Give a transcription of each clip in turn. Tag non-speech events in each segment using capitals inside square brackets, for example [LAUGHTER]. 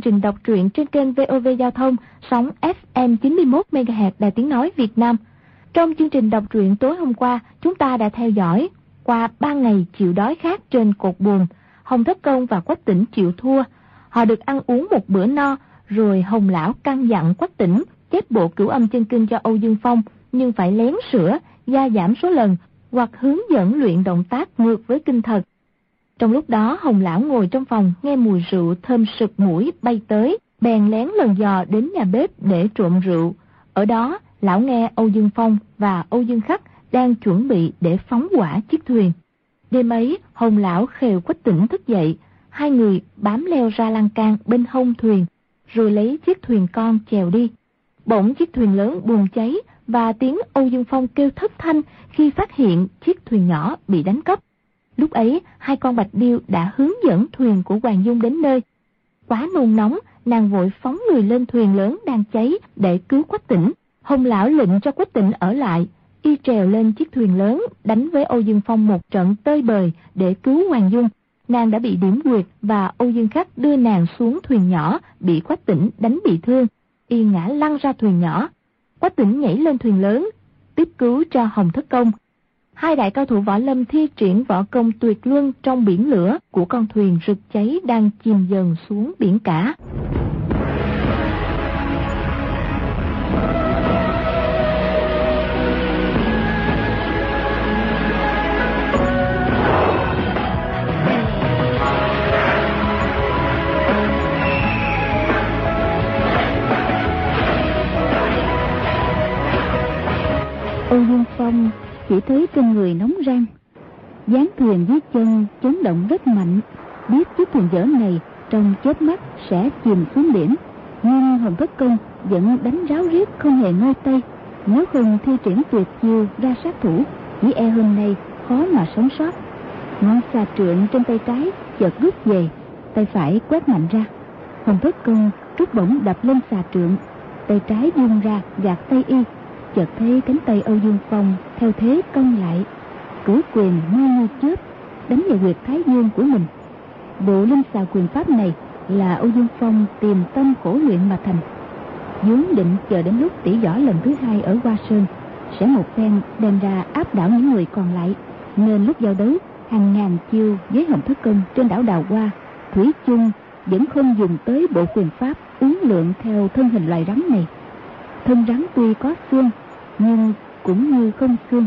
chương trình đọc truyện trên kênh VOV Giao thông sóng FM 91 MHz Đài Tiếng nói Việt Nam. Trong chương trình đọc truyện tối hôm qua, chúng ta đã theo dõi qua ba ngày chịu đói khát trên cột buồn, Hồng Thất Công và Quách Tỉnh chịu thua. Họ được ăn uống một bữa no, rồi Hồng Lão căn dặn Quách Tỉnh chép bộ cửu âm chân kinh cho Âu Dương Phong, nhưng phải lén sửa, gia giảm số lần hoặc hướng dẫn luyện động tác ngược với kinh thật trong lúc đó Hồng Lão ngồi trong phòng nghe mùi rượu thơm sực mũi bay tới, bèn lén lần dò đến nhà bếp để trộm rượu. Ở đó, Lão nghe Âu Dương Phong và Âu Dương Khắc đang chuẩn bị để phóng quả chiếc thuyền. Đêm ấy, Hồng Lão khều quách tỉnh thức dậy, hai người bám leo ra lan can bên hông thuyền, rồi lấy chiếc thuyền con chèo đi. Bỗng chiếc thuyền lớn bùng cháy và tiếng Âu Dương Phong kêu thất thanh khi phát hiện chiếc thuyền nhỏ bị đánh cắp. Lúc ấy, hai con bạch điêu đã hướng dẫn thuyền của Hoàng Dung đến nơi. Quá nôn nóng, nàng vội phóng người lên thuyền lớn đang cháy để cứu Quách Tỉnh. Hồng lão lệnh cho Quách Tỉnh ở lại, y trèo lên chiếc thuyền lớn, đánh với Âu Dương Phong một trận tơi bời để cứu Hoàng Dung. Nàng đã bị điểm quyệt và Âu Dương Khắc đưa nàng xuống thuyền nhỏ, bị Quách Tỉnh đánh bị thương. Y ngã lăn ra thuyền nhỏ. Quách Tỉnh nhảy lên thuyền lớn, tiếp cứu cho Hồng Thất Công hai đại cao thủ võ lâm thi triển võ công tuyệt luân trong biển lửa của con thuyền rực cháy đang chìm dần xuống biển cả. Âu Dương Phong chỉ thấy trên người nóng rang. Dáng thuyền dưới chân chấn động rất mạnh. Biết chiếc thuyền dở này trong chớp mắt sẽ chìm xuống biển. Nhưng hồng thất công vẫn đánh ráo riết không hề ngơi tay. Nếu không thi triển tuyệt chiêu ra sát thủ, chỉ e hôm nay khó mà sống sót. Ngón xà trượng trên tay trái chợt rút về, tay phải quét mạnh ra. Hồng thất công rút bổng đập lên xà trượng. Tay trái vung ra gạt tay y chợt thấy cánh tay Âu Dương Phong theo thế cong lại, cử quyền như như chớp đánh vào huyệt thái dương của mình. Bộ linh xà quyền pháp này là Âu Dương Phong tìm tâm khổ luyện mà thành. vốn định chờ đến lúc tỷ võ lần thứ hai ở Hoa Sơn sẽ một phen đem ra áp đảo những người còn lại nên lúc giao đấu hàng ngàn chiêu với hồng thất công trên đảo đào hoa thủy chung vẫn không dùng tới bộ quyền pháp uống lượng theo thân hình loài rắn này thân rắn tuy có xương nhưng cũng như không xương,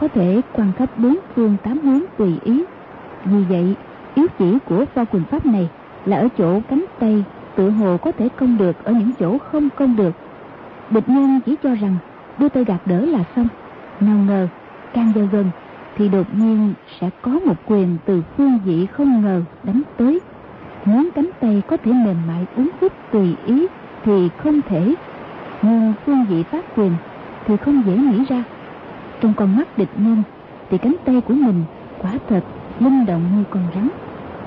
có thể quan khắp bốn phương tám hướng tùy ý. Vì vậy yếu chỉ của pho quyền pháp này là ở chỗ cánh tay tự hồ có thể công được, ở những chỗ không công được. Địch nhân chỉ cho rằng đưa tay gạt đỡ là xong. Nào ngờ, càng vào gần thì đột nhiên sẽ có một quyền từ phương vị không ngờ đánh tới. Muốn cánh tay có thể mềm mại uốn khúc tùy ý thì không thể, nhưng phương vị phát quyền thì không dễ nghĩ ra. Trong con mắt địch nhân, thì cánh tay của mình quả thật linh động như con rắn.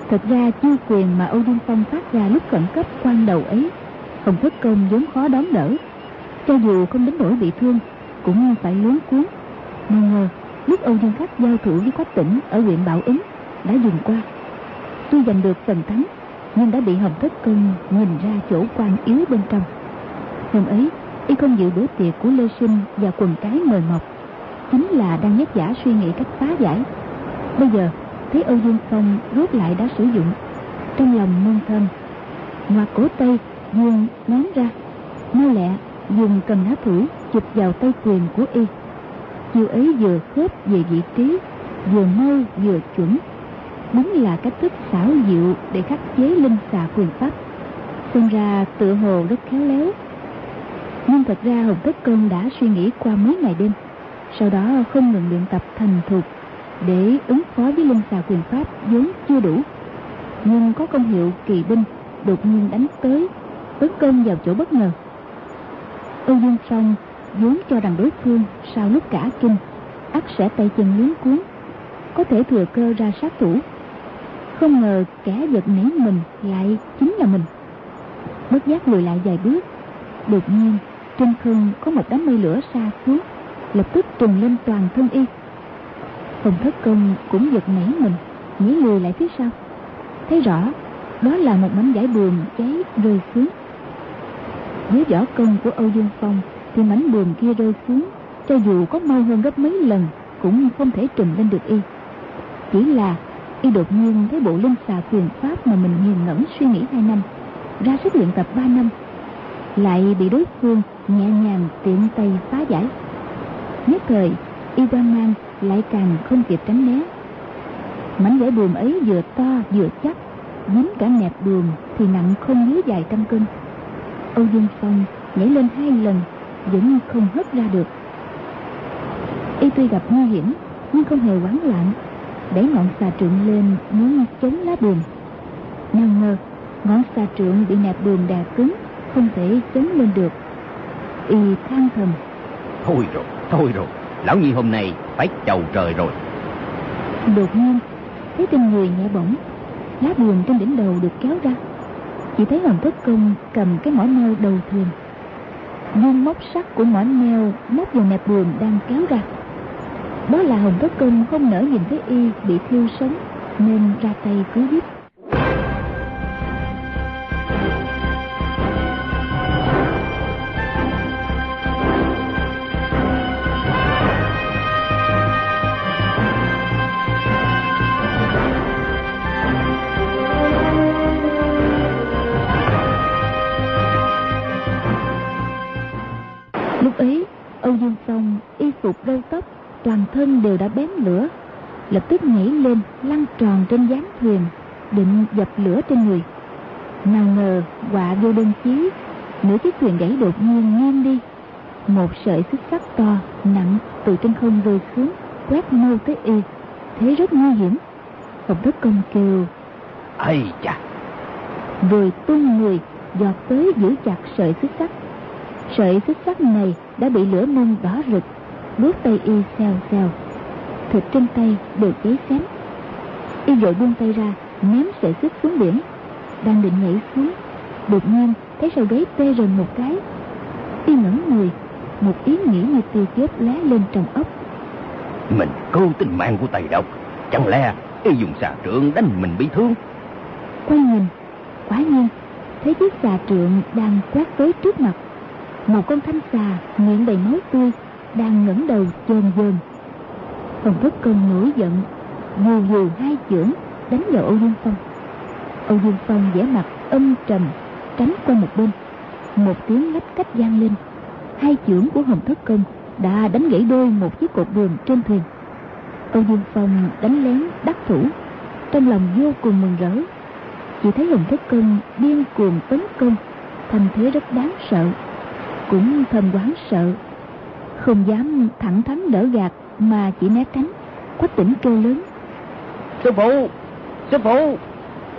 Thật ra chiêu quyền mà âu dương phong phát ra lúc khẩn cấp quan đầu ấy hồng thất công vốn khó đón đỡ. Cho dù không đến nỗi bị thương, cũng phải luống cuốn. Mà ngờ, lúc âu dương Khắc giao thủ với quách tỉnh ở huyện bảo ứng, đã dừng qua. Tuy giành được phần thắng, nhưng đã bị hồng thất công nhìn ra chỗ quan yếu bên trong. Hôm ấy y không dự bữa tiệc của lê sinh và quần cái mời mọc. Chính là đang nhất giả suy nghĩ cách phá giải. Bây giờ thấy âu dương phong rút lại đã sử dụng trong lòng nôn thân, ngoặt cổ tay dương nón ra. Mau lẹ dùng cầm lá thủy chụp vào tay quyền của y. Chiều ấy vừa khớp về vị trí vừa mau vừa chuẩn. Đúng là cách thức xảo diệu để khắc chế linh xà quyền pháp. Xem ra tựa hồ rất khéo léo nhưng thật ra hồng tất công đã suy nghĩ qua mấy ngày đêm, sau đó không ngừng luyện tập thành thục để ứng phó với linh xà quyền pháp vốn chưa đủ. Nhưng có công hiệu kỳ binh đột nhiên đánh tới, tấn công vào chỗ bất ngờ. Âu dương phong vốn cho rằng đối phương sau lúc cả kinh, ắt sẽ tay chân luống cuốn, có thể thừa cơ ra sát thủ. Không ngờ kẻ giật nảy mình lại chính là mình. Bất giác lùi lại vài bước, đột nhiên trên không có một đám mây lửa xa xuống, lập tức trùng lên toàn thân y. Hồng thất công cũng giật nảy mình nghĩ lùi lại phía sau. Thấy rõ, đó là một mảnh vải buồm cháy rơi xuống. Dưới võ công của âu dương phong thì mảnh buồm kia rơi xuống, cho dù có mau hơn gấp mấy lần cũng không thể trùm lên được y. Chỉ là y đột nhiên thấy bộ linh xà quyền pháp mà mình nghiền ngẫm suy nghĩ hai năm, ra sức luyện tập ba năm lại bị đối phương nhẹ nhàng tiện tay phá giải. Nhất thời y quan mang lại càng không kịp tránh né. Mảnh vải buồm ấy vừa to vừa chắc, dính cả nẹp buồm thì nặng không dưới vài trăm cân. Âu dương phong nhảy lên hai lần, vẫn không hất ra được. Y tuy gặp nguy hiểm, nhưng không hề hoảng loạn, đẩy ngọn xà trượng lên muốn chống lá buồm. Nào ngờ, ngọn xà trượng bị nẹp buồm đè cứng không thể chống lên được. Y than thầm. Thôi rồi thôi rồi. Lão nhi hôm nay phải chầu trời rồi. Đột nhiên thấy trên người nhẹ bổng lá buồm trên đỉnh đầu được kéo ra. Chỉ thấy hoàng thất công cầm cái mỏ neo đầu thuyền. Viên móc sắt của mỏ neo móc vào nẹp buồm đang kéo ra. Đó là hồng thất công không nỡ nhìn thấy y bị thiêu sống nên ra tay cứu giúp thân đều đã bén lửa. Lập tức nhảy lên lăn tròn trên gián thuyền định dập lửa trên người. Nào ngờ quả vô đơn chí nửa chiếc thuyền gãy đột nhiên nghiêng đi. Một sợi xích sắt to nặng từ trên không rơi xuống quét mau tới y. Thế rất nguy hiểm. Hồng thất công kêu ây chà! Rồi tung người giọt tới giữ chặt sợi xích sắt. Sợi xích sắt này đã bị lửa nung đỏ rực bước tay y xèo xèo. Thịt trên tay đều cháy xém. Y vội buông tay ra ném sợi xích xuống biển. Đang định nhảy xuống đột nhiên thấy sau gáy tê rần một cái. Y ngẩng người một ý nghĩ như tia chớp lóe lên trong óc. Mình câu tình mạng của tây độc. Chẳng lẽ y dùng xà trượng đánh mình bị thương? Quay nhìn quả nhiên thấy chiếc xà trượng đang quét tới trước mặt. Một con thanh xà miệng đầy máu tươi đang ngẩng đầu chơn dơn hồng thất công nổi giận dù dù hai chưởng đánh vào âu dương phong. Âu dương phong vẻ mặt âm trầm, tránh qua một bên. Một tiếng lách cách vang lên. Hai chưởng của hồng thất công đã đánh gãy đôi một chiếc cột buồm trên thuyền. Âu dương phong đánh lén đắc thủ, trong lòng vô cùng mừng rỡ. Chỉ thấy hồng thất công điên cuồng tấn công thành thế rất đáng sợ, cũng thầm quán sợ không dám thẳng thắn đỡ gạt mà chỉ né tránh. Quách tỉnh kêu lớn. Sư phụ sư phụ.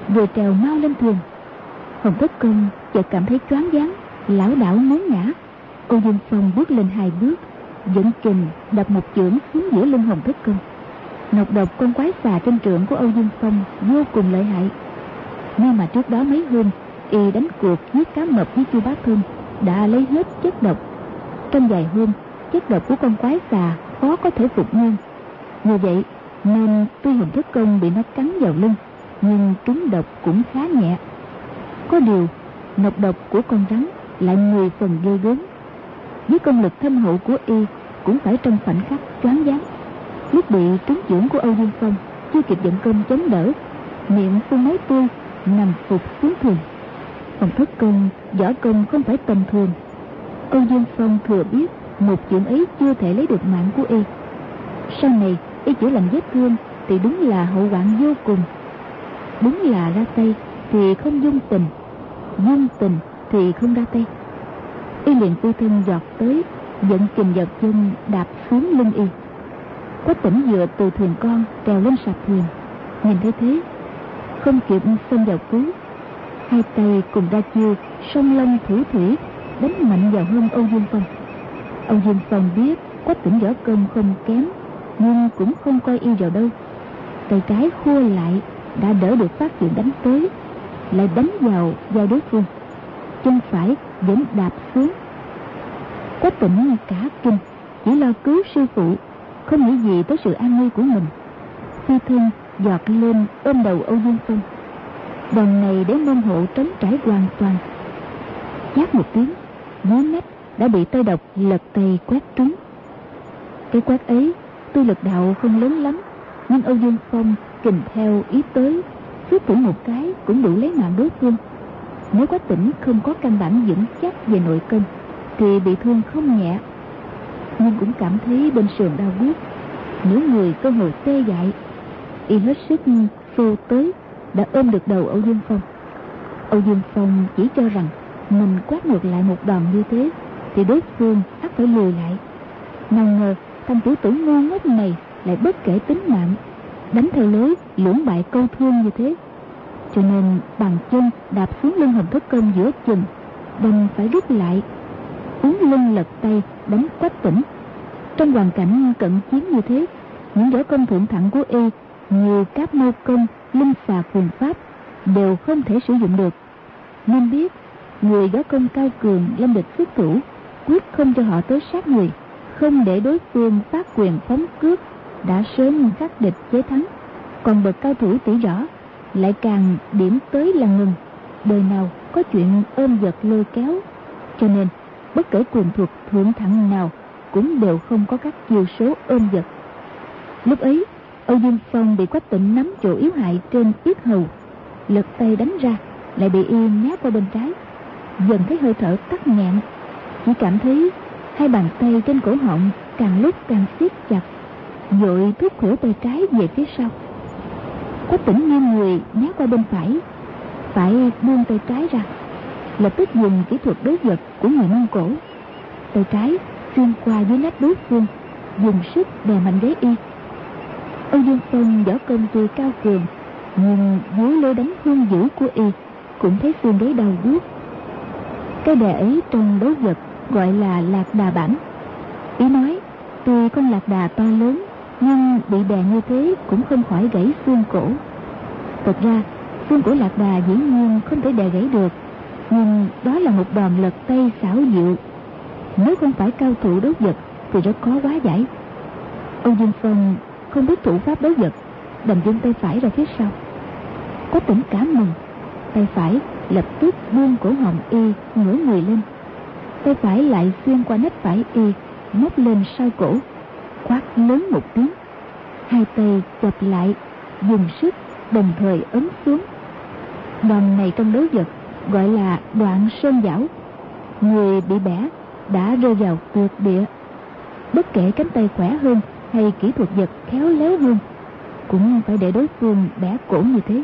Vừa trèo mau lên thuyền hồng thất công chợt cảm thấy choáng váng lão đảo muốn ngã. Âu dương phong bước lên hai bước dẫn kình đập một chưởng xuống giữa lưng hồng thất công. Nọc độc con quái xà trên trượng của âu dương phong vô cùng lợi hại. Nhưng mà trước đó mấy hôm y đánh cuộc giết cá mập với chu bá thơm đã lấy hết chất độc. Trong vài hôm chất độc của con quái xà khó có thể phục nguyên như vậy, nên tuy hình thức công bị nó cắn vào lưng, nhưng trúng độc cũng khá nhẹ. Có điều, nọc độc của con rắn lại 10 phần ghê gớm. Với công lực thâm hậu của y cũng phải trong khoảnh khắc choáng váng. Lúc bị trúng dưỡng của âu dương phong chưa kịp dẫn công chống đỡ, miệng phun máy tươi, nằm phục xuống thuyền. Phòng thất công, võ công không phải tầm thường. Âu dương phong thừa biết một chuyện ấy chưa thể lấy được mạng của y. Sau này, y chữa lành vết thương thì đúng là hậu hoạn vô cùng. Đúng là ra tay thì không dung tình dung tình thì không ra tay. Y liền tư thân giọt tới, dẫn kình vào chân đạp xuống lưng y. Quách tỉnh vừa từ thuyền con trèo lên sạp thuyền. Nhìn thấy thế, không kịp xông vào cứu, hai tay cùng ra chiêu song long thủ thủy, đánh mạnh vào hông âu dương phong ông dương phong biết quách tỉnh võ công không kém, nhưng cũng không coi y vào đâu. Tay trái khua lại, đã đỡ được phát hiện đánh tới, lại đánh vào giao đối phương. Chân phải vẫn đạp xuống. Quách tỉnh cả kinh, chỉ lo cứu sư phụ, không nghĩ gì tới sự an nguy của mình. Phi thân giọt lên ôm đầu âu dương phong đòn này để môn hộ trống trải hoàn toàn. Chát một tiếng dưới nách đã bị tơi độc lật tay quét trúng. Cái quét ấy tuy lực đạo không lớn lắm, nhưng âu dương phong kình theo ý tới, xuất thủ một cái cũng đủ lấy mạng đối phương. Nếu quách tỉnh không có căn bản vững chắc về nội công, thì bị thương không nhẹ. Nhưng cũng cảm thấy bên sườn đau buốt, nếu người cơ hội tê dại y hết sức xô tới đã ôm được đầu âu dương phong. Âu dương phong chỉ cho rằng mình quát ngược lại một đòn như thế thì đối phương ắt phải lùi lại. Nào ngờ thằng tiểu tử ngu ngốc này lại bất kể tính mạng, đánh theo lối lưỡng bại câu thương như thế. Cho nên bàn chân đạp xuống lưng hồng thất công giữa chừng, đành phải rút lại, uống lưng lật tay đánh quách tỉnh. Trong hoàn cảnh cận chiến như thế, những võ công thượng thẳng của y như các mô công, linh xà quyền pháp đều không thể sử dụng được. Nên biết, người võ công cao cường lâm địch xuất thủ quyết không cho họ tới sát người, không để đối phương phát quyền phóng cướp đã sớm khắc địch chế thắng. Còn bậc cao thủ tỉ rõ, lại càng điểm tới là ngừng. Đời nào có chuyện ôm giật lôi kéo, cho nên bất kể quyền thuật thượng thẳng nào cũng đều không có các chiêu số ôm giật. Lúc ấy, âu dương phong bị quách tịnh nắm chỗ yếu hại trên yết hầu, lật tay đánh ra, lại bị y né qua bên trái. Dần thấy hơi thở tắt nghẹn chỉ cảm thấy hai bàn tay trên cổ họng càng lúc càng siết chặt, vội thúc khổ tay trái về phía sau. Quách tỉnh nghiêng người né qua bên phải phải buông tay trái ra, lập tức dùng kỹ thuật đối vật của người mông cổ. Tay trái xuyên qua dưới nách đối phương, dùng sức đè mạnh ghế y. Âu dương phong võ công tuy cao cường, nhưng dưới lối đánh hung dữ của y cũng thấy xương ghế đau buốt. Cái đè ấy trong đấu vật gọi là lạc đà bản. Ý nói, tuy con lạc đà to lớn, nhưng bị đè như thế cũng không khỏi gãy xương cổ. Thật ra, xương của lạc đà dĩ nhiên không thể đè gãy được, nhưng đó là một đòn lật tay xảo diệu. Nếu không phải cao thủ đấu vật, thì rất khó quá giải. Âu dương phong không biết thủ pháp đấu vật, đành vung tay phải ra phía sau. Có tỉnh cả mừng, tay phải lập tức buông cổ họng y ngửa người lên tay phải lại xuyên qua nách phải y, móc lên sau cổ quát lớn một tiếng. Hai tay chập lại, dùng sức, đồng thời ấn xuống. Đòn này trong đối vật, gọi là đoạn sơn giảo. Người bị bẻ đã rơi vào tuyệt địa. Bất kể cánh tay khỏe hơn hay kỹ thuật vật khéo léo hơn, cũng phải để đối phương bẻ cổ như thế.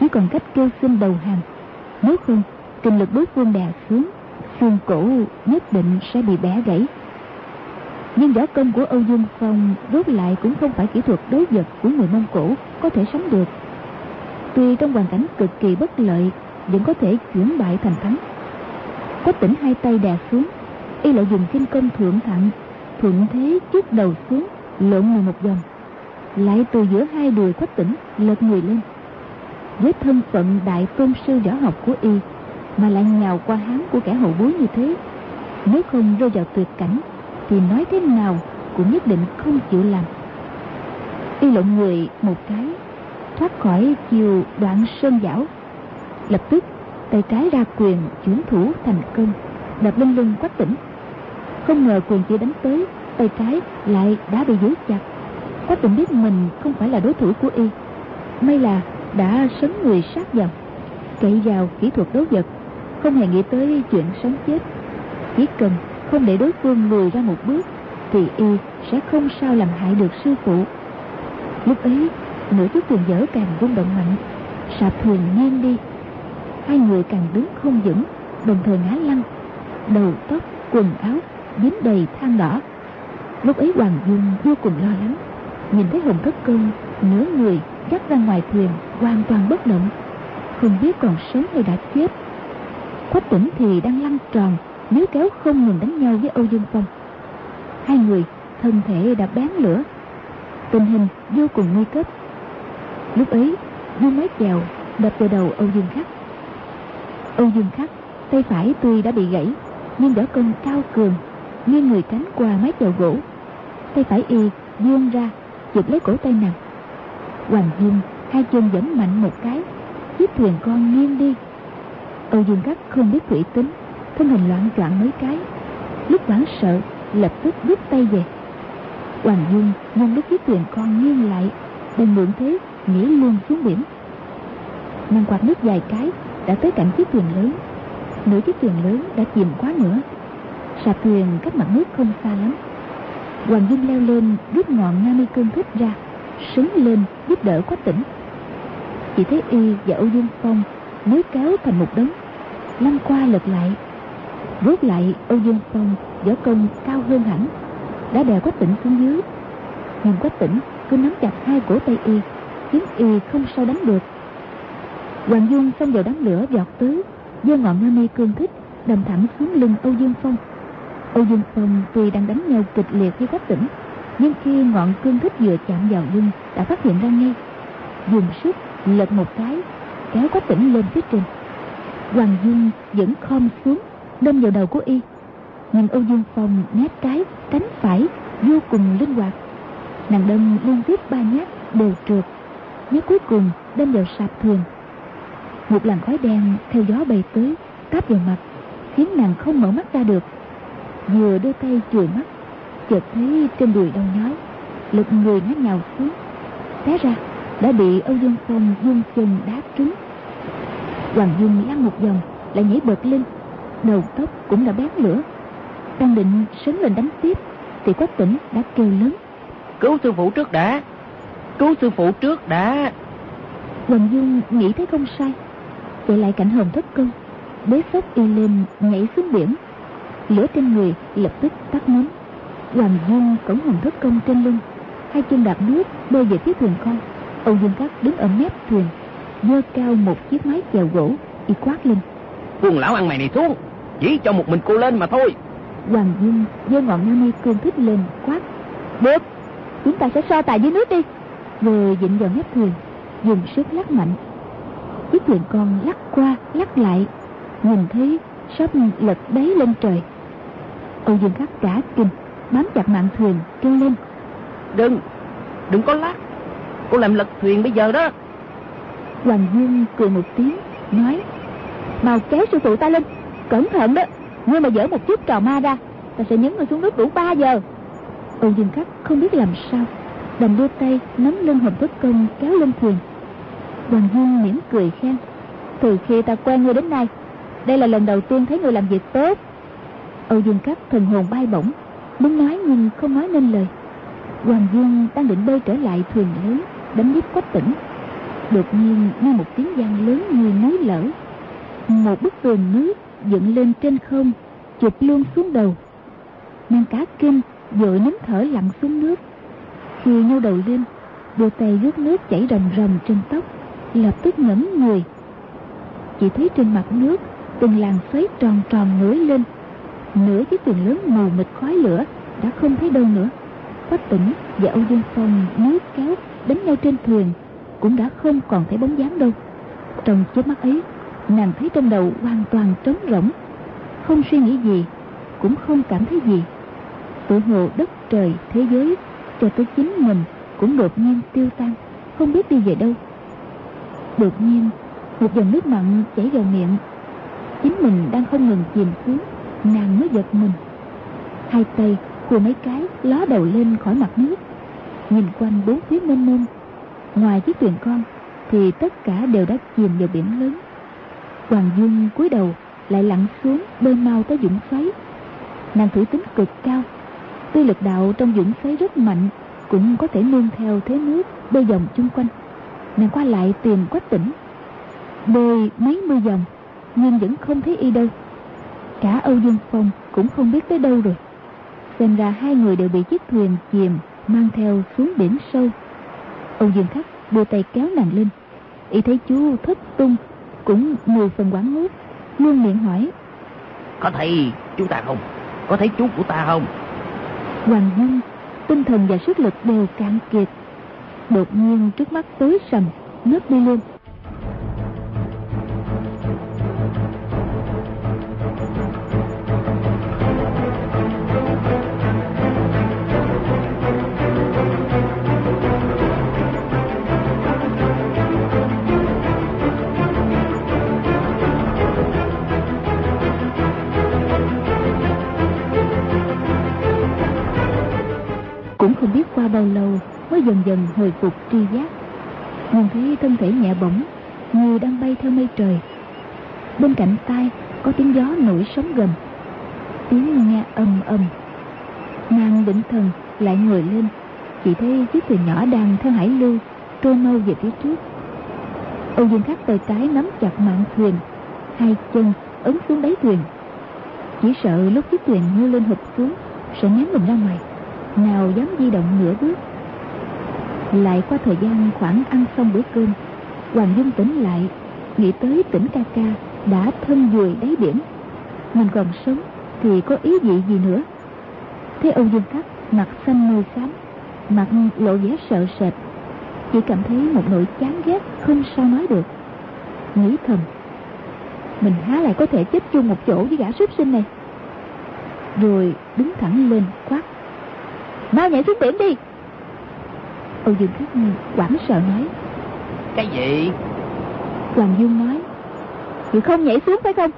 Chỉ còn cách kêu xin đầu hàng. Nếu không, kinh lực đối phương đè xuống xương cổ nhất định sẽ bị bẻ gãy. Nhưng võ công của âu dương phong rốt lại cũng không phải kỹ thuật đối vật của người mông cổ có thể sánh được. Tuy trong hoàn cảnh cực kỳ bất lợi, vẫn có thể chuyển bại thành thắng. Có tỉnh hai tay đè xuống, y lại dùng kinh công thượng thặng thuận thế trước đầu xuống, lộn người một vòng. Lại từ giữa hai đùi quách tỉnh, lật người lên. Với thân phận đại tôn sư võ học của y mà lại nhào qua háng của kẻ hậu bối như thế. Nếu không rơi vào tuyệt cảnh, thì nói thế nào cũng nhất định không chịu làm. Y lộn người một cái, thoát khỏi chiều đoạn sơn giảo lập tức, tay trái ra quyền chuyển thủ thành công đập lên lưng quách tỉnh. Không ngờ quyền chỉ đánh tới, tay trái lại đã bị giữ chặt. Quách tỉnh biết mình không phải là đối thủ của y, may là đã sấn người sát vào, cậy vào kỹ thuật đấu vật không hề nghĩ tới chuyện sống chết. Chỉ cần không để đối phương lùi ra một bước, thì y sẽ không sao làm hại được sư phụ. Lúc ấy nửa chiếc thuyền dở càng rung động mạnh, sạp thuyền nghiêng đi. Hai người càng đứng không vững, đồng thời ngã lăn, đầu tóc, quần áo dính đầy than đỏ. Lúc ấy hoàng dung vô cùng lo lắng, nhìn thấy hồng thất công nửa người dắt ra ngoài thuyền hoàn toàn bất động, không biết còn sống hay đã chết quách tỉnh thì đang lăn tròn nếu kéo không ngừng đánh nhau với âu dương phong. Hai người thân thể đã bén lửa, tình hình vô cùng nguy cấp. Lúc ấy dương mái chèo đập vào đầu âu dương khắc. Âu dương khắc, tay phải tuy đã bị gãy, nhưng võ công cao cường nghiêng người tránh qua mái chèo gỗ. Tay phải y dương ra chụp lấy cổ tay nàng hoàng dung hai chân dẫn mạnh một cái, chiếc thuyền con nghiêng đi âu dương cát không biết thủy tính, thân hình loạn choạng mấy cái. Lúc hoảng sợ, lập tức rút tay về. Hoàng dung nhân lúc chiếc thuyền con nghiêng lại Đừng mượn thế nhảy luôn xuống biển. Nàng quạt nước dài cái, đã tới cạnh chiếc thuyền lớn. Nửa chiếc thuyền lớn đã chìm quá nữa. Sạp thuyền cách mặt nước không xa lắm. Hoàng dung leo lên, rút ngọn nga mi cương thích ra sướng lên, giúp đỡ quá tỉnh. Chỉ thấy y và âu dương phong níu kéo thành một đống lăn qua lật lại. Rút lại, âu dương phong, võ công cao hơn hẳn, đã đè quách tỉnh xuống dưới. Nhưng quách tỉnh cứ nắm chặt hai cổ tay y, khiến y không sao đánh được. Hoàng dung xông vào đám lửa giọt tới giơ ngọn nga mi cương thích, đâm thẳng xuống lưng âu dương phong. Âu dương phong tuy đang đánh nhau kịch liệt với quách tỉnh, nhưng khi ngọn cương thích vừa chạm vào lưng đã phát hiện ra ngay. Dùng sức lật một cái, kéo quách tỉnh lên phía trên hoàng dung vẫn khom xuống, đâm vào đầu của y. Nhưng âu dương phong né trái tránh phải, vô cùng linh hoạt. Nàng đâm liên tiếp ba nhát, đều trượt. Nhát cuối cùng đâm vào sạp thuyền. Một làn khói đen theo gió bay tới táp vào mặt, khiến nàng không mở mắt ra được. Vừa đưa tay chùi mắt, chợt thấy trên đùi đau nhói, lực người nó nhào xuống. Té ra, đã bị âu dương phong dung chân đá trúng hoàng dung lăn một vòng lại nhảy bật lên. Đầu tóc cũng đã bén lửa. Đang định sấn lên đánh tiếp thì quách tỉnh đã kêu lớn. Cứu sư phụ trước đã. Cứu sư phụ trước đã. Hoàng dung nghĩ thấy không sai. Chạy lại cạnh hồng thất công bế sốc y lên nhảy xuống biển. Lửa trên người lập tức tắt ngấm. Hoàng dung cổng hồng thất công trên lưng. Hai chân đạp nước bơi về phía thuyền con âu dương cát đứng ở mép thuyền giơ cao một chiếc mái chèo gỗ y quát lên. Buông lão ăn mày này xuống chỉ cho một mình cô lên mà thôi. Hoàng dung giơ ngọn nga mi cương thích lên quát. Được. Chúng ta sẽ so tài dưới nước đi. Rồi dịnh vào mép thuyền dùng sức lắc mạnh. Chiếc thuyền con lắc qua lắc lại. Nhìn thấy sắp lật đáy lên trời. Âu dương khắc cả kinh bám chặt mạng thuyền kêu lên. Đừng đừng có lắc. Cô làm lật thuyền bây giờ đó hoàng dương cười một tiếng, nói, mau kéo sư phụ ta lên, cẩn thận đó. Ngươi mà dở một chút trò ma ra, ta sẽ nhấn ngươi xuống nước đủ 3 giờ. Âu dương khắc không biết làm sao, đành đưa tay nắm lưng hồng thất công kéo lên thuyền. Hoàng dương mỉm cười khen, từ khi ta quen ngươi đến nay, đây là lần đầu tiên thấy ngươi làm việc tốt. Âu dương khắc thần hồn bay bổng, muốn nói nhưng không nói nên lời. Hoàng dương đang định bơi trở lại thuyền lớn, đánh giúp quách tỉnh đột nhiên nghe một tiếng vang lớn như núi lở. Một bức tường nước dựng lên trên không, chụp luôn xuống đầu. Nên cá kinh vội nín thở lặn xuống nước. Khi nhô đầu lên, đôi tay rút nước chảy rầm rầm trên tóc, lập tức ngẩng người. Chỉ thấy trên mặt nước, từng làn xoáy tròn tròn nổi lên. Nửa chiếc thuyền lớn mù mịt khói lửa đã không thấy đâu nữa. Quách tỉnh và âu dương phong níu kéo, đánh nhau trên thuyền cũng đã không còn thấy bóng dáng đâu. Trong chớp mắt ấy, nàng thấy trong đầu hoàn toàn trống rỗng. Không suy nghĩ gì, cũng không cảm thấy gì. Tự hồ đất trời, thế giới, cho tới chính mình cũng đột nhiên tiêu tan, không biết đi về đâu. Đột nhiên, một dòng nước mặn chảy vào miệng. Chính mình đang không ngừng chìm xuống, nàng mới giật mình. Hai tay của mấy cái ló đầu lên khỏi mặt nước. Nhìn quanh bốn phía mênh mông ngoài chiếc thuyền con, thì tất cả đều đã chìm vào biển lớn. Hoàng dung cúi đầu, lại lặn xuống bơi mau tới dũng xoáy. Nàng thủy tính cực cao, tuy lực đạo trong dũng xoáy rất mạnh, cũng có thể nương theo thế nước bơi vòng chung quanh. Nàng qua lại tìm quách tỉnh. Bơi mấy mươi vòng nhưng vẫn không thấy y đâu. Cả âu dương phong cũng không biết tới đâu rồi. Xem ra hai người đều bị chiếc thuyền chìm mang theo xuống biển sâu âu dương khắc đưa tay kéo nàng lên. Y thấy chú thất tung cũng mười phần quảng hốt luôn miệng hỏi. Có thấy chú ta không? Có thấy chú của ta không? Hoàng dung tinh thần và sức lực đều cạn kiệt. Đột nhiên trước mắt tối sầm ngất đi luôn dần dần hồi phục tri giác. Nhìn thấy thân thể nhẹ bổng như đang bay theo mây trời. Bên cạnh tai có tiếng gió nổi sóng gầm. Tiếng nghe ầm ầm. Nàng định thần lại ngồi lên, chỉ thấy chiếc thuyền nhỏ đang theo hải lưu, trôi mau về phía trước. Âu dương khắc tay trái nắm chặt mạn thuyền, hai chân ấn xuống đáy thuyền. Chỉ sợ lúc chiếc thuyền ngư lên hụt xuống, sẽ ném mình ra ngoài, nào dám di động nửa bước lại qua thời gian khoảng ăn xong bữa cơm, hoàng dung tỉnh lại, nghĩ tới tỉnh ca ca đã thân vùi đáy biển. Mình còn sống thì có ý gì gì nữa? Thế âu dương khắc mặt xanh môi xám, mặt lộ vẻ sợ sệt, chỉ cảm thấy một nỗi chán ghét không sao nói được. Nghĩ thầm, mình há lại có thể chết chung một chỗ với gã súc sinh này. Rồi đứng thẳng lên quát, mau nhảy xuống biển đi! Âu dương khắc quảng sợ nói. Cái gì? Hoàng dung nói chị không nhảy xuống phải không?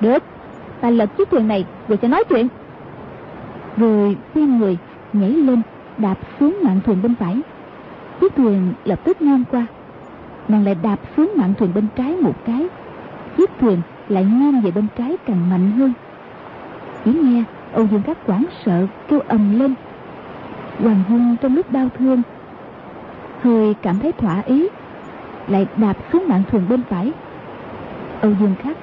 Được ta lật chiếc thuyền này rồi sẽ nói chuyện. Rồi xoay người nhảy lên đạp xuống mạn thuyền bên phải. Chiếc thuyền lập tức ngang qua. Nàng lại đạp xuống mạn thuyền bên trái một cái. Chiếc thuyền lại nghiêng về bên trái càng mạnh hơn. Chỉ nghe âu dương các quảng sợ kêu ầm lên. Hoàng dung trong lúc đau thương hơi cảm thấy thỏa ý, lại đạp xuống mạng thuyền bên phải. Âu dương khắc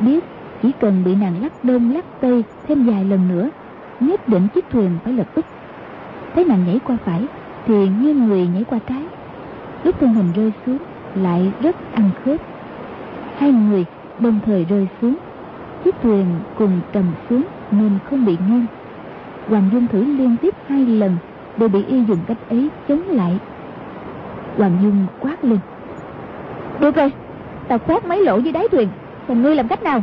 biết chỉ cần bị nàng lắc đông lắc tây thêm vài lần nữa, nhất định chiếc thuyền phải lập tức. Thấy nàng nhảy qua phải, thì nghiêng người nhảy qua trái lúc thân hình rơi xuống, lại rất ăn khớp. Hai người đồng thời rơi xuống, chiếc thuyền cùng trầm xuống nên không bị nghiêng. Hoàng dung thử liên tiếp hai lần đều bị y dùng cách ấy chống lại hoàng dung quát lên. Được rồi tao khoét mấy lỗ dưới đáy thuyền còn ngươi làm cách nào?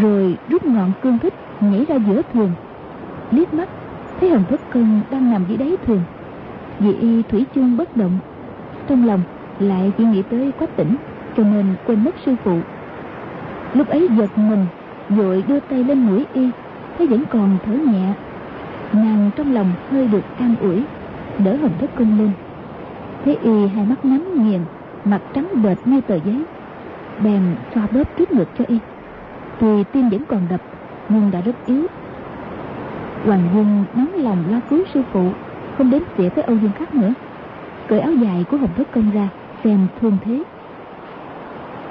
Rồi rút ngọn cương thích nhảy ra giữa thuyền. Liếc mắt thấy hồng thất cân đang nằm dưới đáy thuyền. Vì y thủy chung bất động trong lòng lại chỉ nghĩ tới quách tỉnh cho nên quên mất sư phụ. Lúc ấy giật mình vội đưa tay lên mũi y thấy vẫn còn thở nhẹ. Nàng trong lòng hơi được an ủi đỡ hồng thất công lên thấy y hai mắt nhắm nghiền mặt trắng bệch như tờ giấy. Bèn xoa bóp trước ngực cho y. Tuy tim vẫn còn đập nhưng đã rất yếu. Hoàng dung nóng lòng lo cứu sư phụ không đến xỉa tới âu dương khắc nữa. Cởi áo dài của hồng thất công ra xem thương thế.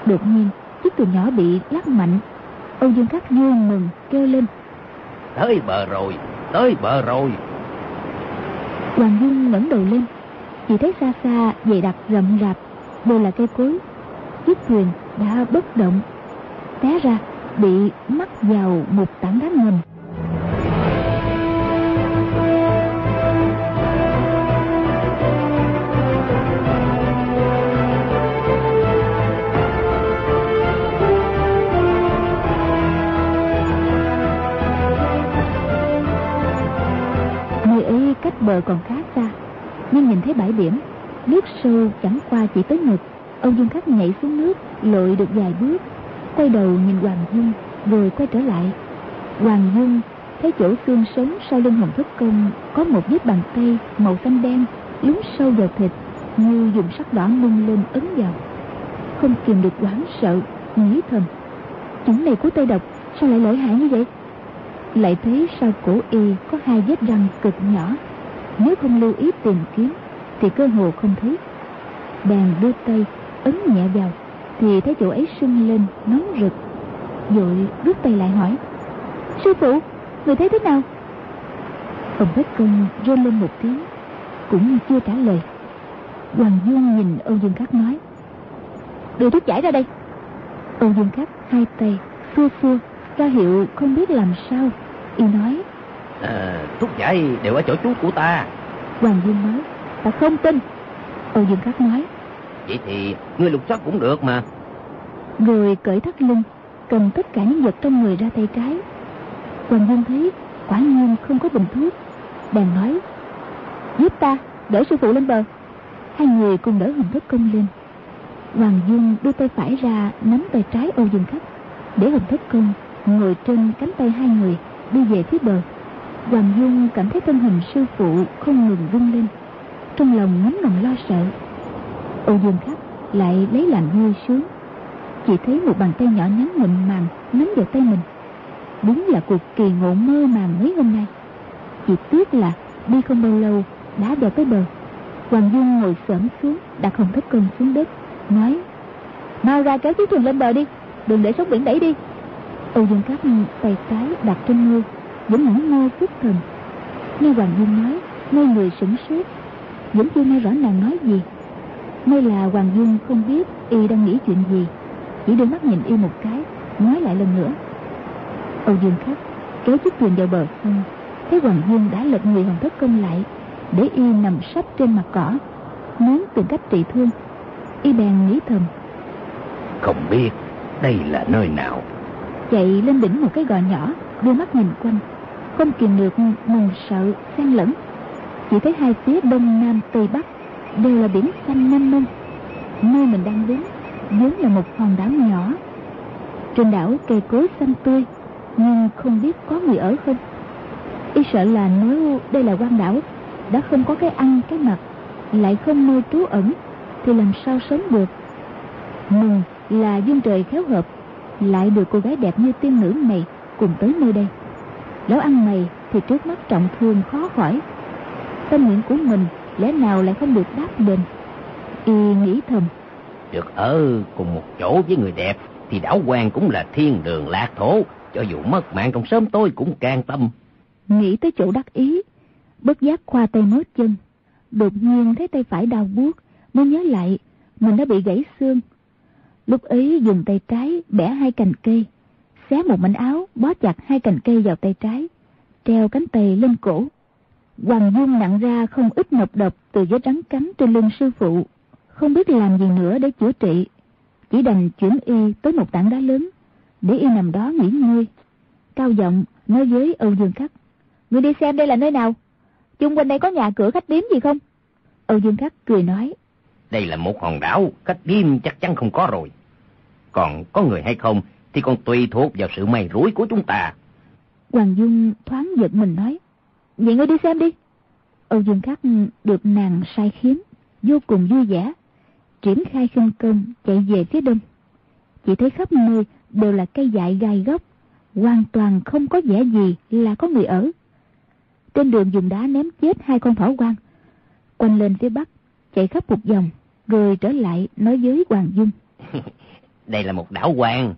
Đột nhiên chiếc thuyền nhỏ bị lắc mạnh. Âu dương khắc vui mừng kêu lên. Tới bờ rồi tới bờ rồi. Hoàng dung ngẩng đầu lên chỉ thấy xa xa dày đặc rậm rạp, đều là cây cối. Chiếc thuyền đã bất động, té ra, bị mắc vào một tảng đá ngầm. Nơi ấy cách bờ còn khá nhưng nhìn thấy bãi biển, nước sâu chẳng qua chỉ tới ngực ông dương khắc nhảy xuống nước, lội được vài bước. Quay đầu nhìn hoàng dung, rồi quay trở lại. Hoàng dung thấy chỗ xương sống sau lưng hồng thất công có một vết bàn tay màu xanh đen lún sâu vào thịt, như dùng sắc đỏ nung lên ấn vào. Không kìm được hoảng sợ, nghĩ thầm, chủng này của tây độc, sao lại lợi hại như vậy? Lại thấy sau cổ y có hai vết răng cực nhỏ nếu không lưu ý tìm kiếm, thì cơ hồ không thấy. Bèn đưa tay, ấn nhẹ vào, thì thấy chỗ ấy sưng lên, nóng rực. Vội rút tay lại hỏi, sư phụ, người thấy thế nào? Ông bách công rên lên một tiếng, cũng chưa trả lời. Hoàng dung nhìn âu dương khắc nói, đưa thuốc giải ra đây. Âu dương khắc hai tay xua xua ra hiệu không biết làm sao, y nói à, thuốc giải đều ở chỗ chú của ta. Hoàng dung nói ta không tin. Âu dương khắc nói vậy thì ngươi lục soát cũng được mà. Rồi cởi thắt lưng cầm tất cả những vật trong người ra tay trái. Hoàng dung thấy quả nhiên không có bình thuốc. Bèn nói giúp ta đỡ sư phụ lên bờ. Hai người cùng đỡ hồng thất công lên. Hoàng dung đưa tay phải ra nắm tay trái âu dương khắc để hồng thất công ngồi trên cánh tay hai người đi về phía bờ Hoàng Dung cảm thấy thân hình sư phụ không ngừng rung lên. Trong lòng ngấm lòng lo sợ, Âu Dương Khắc lại lấy làm vui sướng. Chỉ thấy một bàn tay nhỏ nhắn mịn màng nắm vào tay mình. Đúng là cuộc kỳ ngộ mơ màng mấy hôm nay. Chỉ tiếc là đi không bao lâu đã vào tới bờ. Hoàng Dung ngồi xổm xuống đặt hồng thất công xuống đất, Nói, Mau ra kéo chiếc thuyền lên bờ đi, Đừng để sóng biển đẩy đi. Âu Dương Khắc tay trái đặt trên ngư vẫn ngẩn ngơ xuất thần. Nghe Hoàng Dung nói Ngôi người sửng sốt. Vẫn chưa nghe rõ nàng nói gì. May là Hoàng Dung không biết Y đang nghĩ chuyện gì. Chỉ đưa mắt nhìn Y một cái Nói lại lần nữa. Âu Dương Khắc kéo chiếc thuyền vào bờ sông. Thấy Hoàng Dung đã lật người Hồng Thất Công lại Để Y nằm sắp trên mặt cỏ Muốn tìm cách trị thương. Y bèn nghĩ thầm. Không biết đây là nơi nào. Chạy lên đỉnh một cái gò nhỏ Đưa mắt nhìn quanh không kìm được mừng sợ xen lẫn. Chỉ thấy hai phía đông nam tây bắc Đều là biển xanh mênh mông. Nơi mình đang đứng vốn là một hòn đảo nhỏ. Trên đảo cây cối xanh tươi, Nhưng không biết có người ở không. Y sợ là nếu đây là quan đảo Đã không có cái ăn, cái mặc, Lại không nơi trú ẩn, Thì làm sao sống được? Mừng là duyên trời khéo hợp, lại được cô gái đẹp như tiên nữ này cùng tới nơi đây lão ăn mày thì trước mắt trọng thương khó khỏi. Tâm nguyện của mình lẽ nào lại không được đáp đền? Y nghĩ thầm. Được ở cùng một chỗ với người đẹp thì đảo quan cũng là thiên đường lạc thổ. Cho dù mất mạng trong sớm tôi cũng can tâm. Nghĩ tới chỗ đắc ý bất giác khoa tay mớt chân. Đột nhiên thấy tay phải đau buốt mới nhớ lại mình đã bị gãy xương. Lúc ấy dùng tay trái bẻ hai cành cây, xé một mảnh áo bó chặt hai cành cây vào tay trái, treo cánh tay lên cổ. Hoàng Dung nặng ra không ít nọc độc từ vết rắn cắn trên lưng sư phụ, không biết làm gì nữa để chữa trị. Chỉ đành chuyển y tới một tảng đá lớn, để y nằm đó nghỉ ngơi. Cao giọng nói với Âu Dương Khắc. Người đi xem đây là nơi nào? Chung quanh đây có nhà cửa khách điếm gì không? Âu Dương Khắc cười nói. Đây là một hòn đảo, khách điếm chắc chắn không có rồi. Còn có người hay không thì còn tùy thuộc vào sự may rủi của chúng ta. Hoàng Dung thoáng giật mình nói. Vậy ngươi đi xem đi. Âu Dương Khắc được nàng sai khiến, vô cùng vui vẻ. Triển khai khinh công chạy về phía đông. Chỉ thấy khắp nơi đều là cây dại gai gốc, hoàn toàn không có vẻ gì là có người ở. Trên đường dùng đá ném chết hai con thỏ quang. Quanh lên phía bắc, chạy khắp một vòng, rồi trở lại nói với Hoàng Dung. [LAUGHS] Đây là một đảo quan.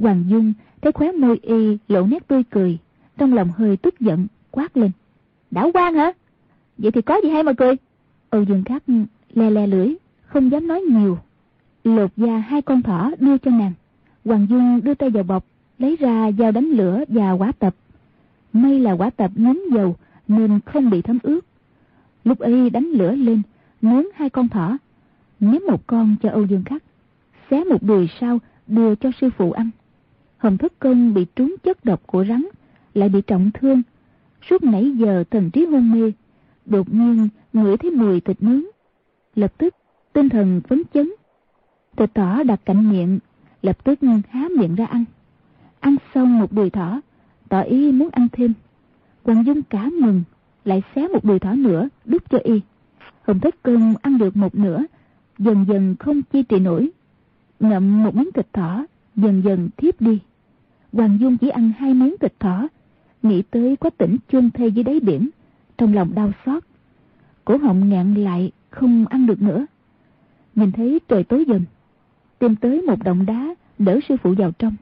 Hoàng Dung thấy khóe môi y lộ nét tươi cười, trong lòng hơi tức giận, quát lên. Đảo quan hả? Vậy thì có gì hay mà cười? Âu Dương Khắc le le lưỡi, không dám nói nhiều. Lột da hai con thỏ đưa cho nàng. Hoàng Dung đưa tay vào bọc, lấy ra dao đánh lửa và quả tập. May là quả tập nhấn dầu nên không bị thấm ướt. Lúc ấy đánh lửa lên, nướng hai con thỏ, ném một con cho Âu Dương Khắc, xé một đùi sau đưa cho sư phụ ăn. Hồng Thất Công bị trúng chất độc của rắn, lại bị trọng thương. Suốt nãy giờ thần trí hôn mê, đột nhiên ngửi thấy mùi thịt nướng. Lập tức tinh thần phấn chấn. Thịt thỏ đặt cạnh miệng, lập tức há miệng ra ăn. Ăn xong một đùi thỏ, tỏ ý muốn ăn thêm. Quần Dung cả mừng, lại xé một đùi thỏ nữa đút cho y. Hồng Thất Công ăn được một nửa, dần dần không chi trì nổi. Ngậm một miếng thịt thỏ, dần dần thiếp đi. Hoàng Dung chỉ ăn hai miếng thịt thỏ, nghĩ tới quá tỉnh chôn thê dưới đáy biển, trong lòng đau xót. Cổ họng ngạn lại, không ăn được nữa. Nhìn thấy trời tối dần, tìm tới một động đá, đỡ sư phụ vào trong.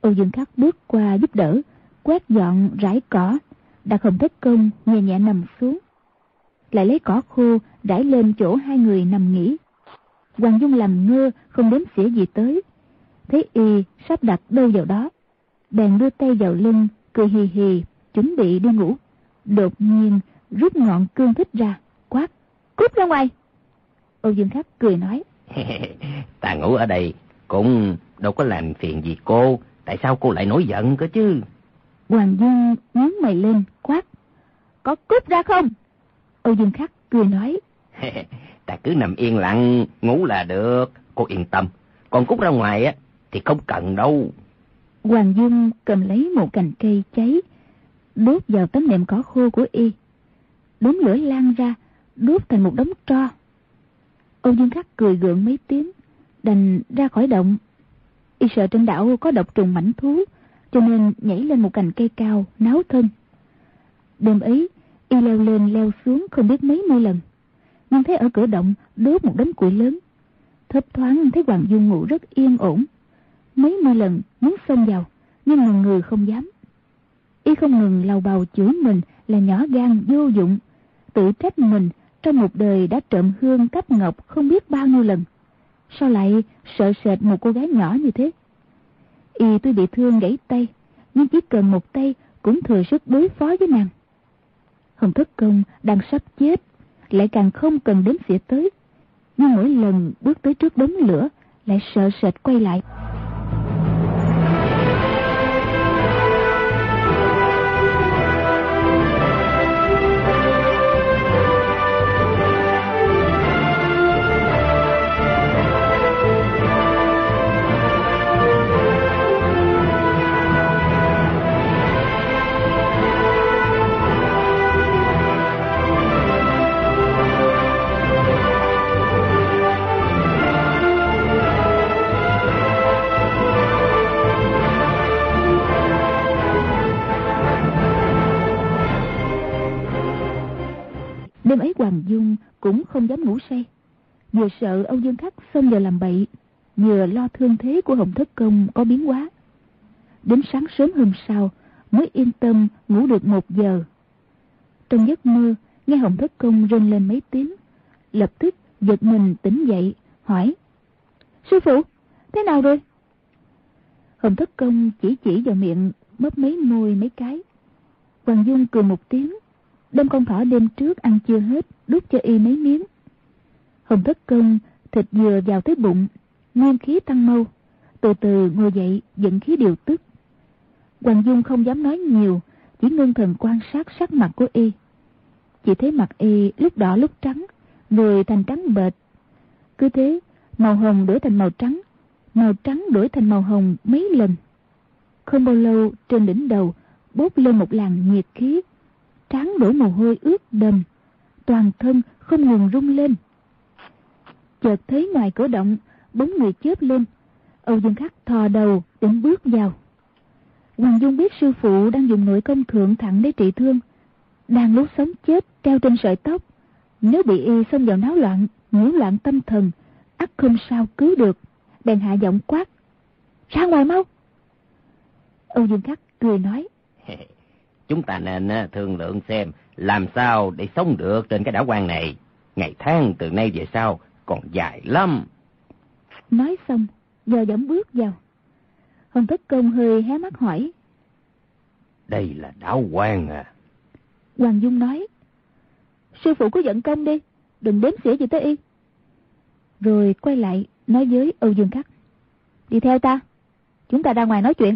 Âu Dương Khắc bước qua giúp đỡ, quét dọn rải cỏ, đã không thất công nhẹ nhẹ nằm xuống. Lại lấy cỏ khô rải lên chỗ hai người nằm nghỉ. Hoàng Dung làm ngơ không đếm xỉa gì tới. Thấy y sắp đặt đâu vào đó. Bèn đưa tay vào lưng, cười hì hì, chuẩn bị đi ngủ. Đột nhiên rút ngọn cương thích ra, quát. Cút ra ngoài! Âu Dương Khắc cười nói. [LAUGHS] Ta ngủ ở đây cũng đâu có làm phiền gì cô. Tại sao cô lại nổi giận cơ chứ? Hoàng Dung nhướng mày lên, quát. Có cút ra không? Âu Dương Khắc cười nói. [LAUGHS] ta cứ nằm yên lặng, ngủ là được. Cô yên tâm. Còn cút ra ngoài á, thì không cần đâu. Hoàng Dung cầm lấy một cành cây cháy, đốt vào tấm nệm cỏ khô của y. Đốm lửa lan ra, đốt thành một đống tro. Âu Dương Khắc cười gượng mấy tiếng, đành ra khỏi động. Y sợ trên đảo có độc trùng mảnh thú, cho nên nhảy lên một cành cây cao, náo thân. Đêm ấy, y leo lên leo xuống không biết mấy mươi lần. Nhưng thấy ở cửa động đốt một đống củi lớn. Thấp thoáng thấy Hoàng Dung ngủ rất yên ổn. Mấy mươi lần muốn xông vào, nhưng mà người không dám. Y không ngừng lầu bầu chửi mình là nhỏ gan vô dụng, tự trách mình trong một đời đã trộm hương cắp ngọc không biết bao nhiêu lần. Sao lại sợ sệt một cô gái nhỏ như thế? Y tuy bị thương gãy tay, nhưng chỉ cần một tay cũng thừa sức đối phó với nàng. Hồng Thất Công đang sắp chết, lại càng không cần đến xỉa tới. Nhưng mỗi lần bước tới trước đống lửa, lại sợ sệt quay lại. Đêm ấy Hoàng Dung cũng không dám ngủ say. Vừa sợ Âu Dương Khắc xông vào làm bậy, vừa lo thương thế của Hồng Thất Công có biến hóa. Đến sáng sớm hôm sau mới yên tâm ngủ được một giờ. Trong giấc mơ, nghe Hồng Thất Công rên lên mấy tiếng, lập tức giật mình tỉnh dậy, hỏi. Sư phụ, thế nào rồi? Hồng Thất Công chỉ chỉ vào miệng, mấp mấy môi mấy cái. Hoàng Dung cười một tiếng, đem con thỏ đêm trước ăn chưa hết, đút cho y mấy miếng. Hồng Thất Công thịt vừa vào tới bụng, nguyên khí tăng mau, từ từ ngồi dậy dẫn khí điều tức. Hoàng Dung không dám nói nhiều, chỉ ngưng thần quan sát sắc mặt của y. Chỉ thấy mặt y lúc đỏ lúc trắng, người thành trắng bệt. Cứ thế, màu hồng đổi thành màu trắng, màu trắng đổi thành màu hồng mấy lần. Không bao lâu trên đỉnh đầu bốc lên một làn nhiệt khí, trán đổ mồ hôi ướt đầm, toàn thân không ngừng rung lên. Chợt thấy ngoài cửa động, bóng người chớp lên, Âu Dương Khắc thò đầu định bước vào. Hoàng Dung biết sư phụ đang dùng nội công thượng thẳng để trị thương, đang lúc sống chết treo trên sợi tóc. Nếu bị y xông vào náo loạn, nhiễu loạn tâm thần, ắt không sao cứu được. Bèn hạ giọng quát. Ra ngoài mau! Âu Dương Khắc cười nói. [LAUGHS] Chúng ta nên thương lượng xem làm sao để sống được trên cái đảo quan này. Ngày tháng từ nay về sau còn dài lắm. Nói xong, giờ giọng bước vào. Hồng Thất Công hơi hé mắt hỏi. Đây là đảo quan à? Hoàng Dung nói. Sư phụ cứ giận công đi, đừng đếm xỉa gì tới y. Rồi quay lại nói với Âu Dương Khắc. Đi theo ta, chúng ta ra ngoài nói chuyện.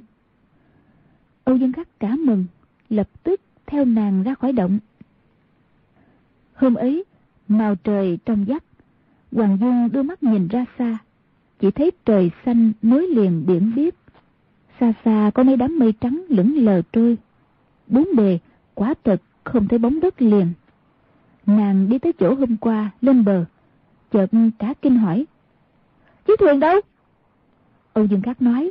Âu Dương Khắc cả mừng, lập tức theo nàng ra khỏi động. Hôm ấy, màu trời trong vắt, Hoàng Dung đưa mắt nhìn ra xa, chỉ thấy trời xanh nối liền biển biếc. Xa xa có mấy đám mây trắng lững lờ trôi. Bốn bề, quá thật không thấy bóng đất liền. Nàng đi tới chỗ hôm qua, lên bờ, chợt cả kinh hỏi. Chiếc thuyền đâu? Âu Dương Cát nói.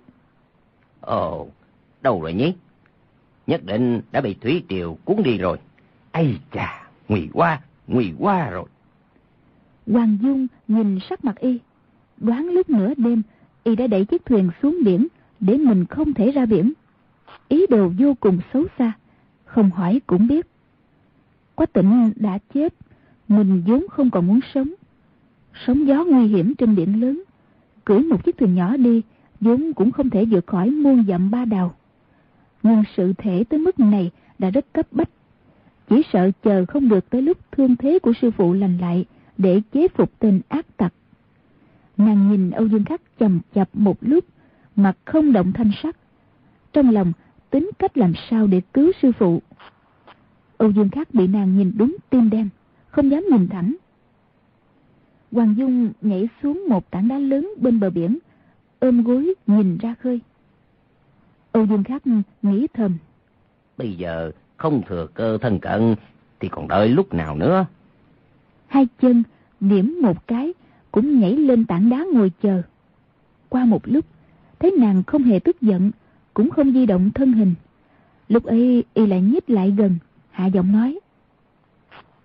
Ồ, đâu rồi nhỉ? Nhất định đã bị thủy triều cuốn đi rồi. Ây chà, nguy quá, nguy quá rồi. Hoàng Dung nhìn sắc mặt y, đoán lúc nửa đêm y đã đẩy chiếc thuyền xuống biển để mình không thể ra biển. Ý đồ vô cùng xấu xa, không hỏi cũng biết. Quách tỉnh đã chết, mình vốn không còn muốn sống. Sóng gió nguy hiểm trên biển lớn, cưỡi một chiếc thuyền nhỏ đi, vốn cũng không thể vượt khỏi muôn dặm ba đào. Nhưng sự thể tới mức này đã rất cấp bách. Chỉ sợ chờ không được tới lúc thương thế của sư phụ lành lại để chế phục tên ác tặc. Nàng nhìn Âu Dương Khắc chầm chập một lúc, mặt không động thanh sắc. Trong lòng tính cách làm sao để cứu sư phụ. Âu Dương Khắc bị nàng nhìn đúng tim đen, không dám nhìn thẳng. Hoàng Dung nhảy xuống một tảng đá lớn bên bờ biển, ôm gối nhìn ra khơi. Âu Dương Khắc nghĩ thầm. Bây giờ không thừa cơ thân cận, thì còn đợi lúc nào nữa? Hai chân điểm một cái, cũng nhảy lên tảng đá ngồi chờ. Qua một lúc, thấy nàng không hề tức giận, cũng không di động thân hình. Lúc ấy y lại nhích lại gần, hạ giọng nói.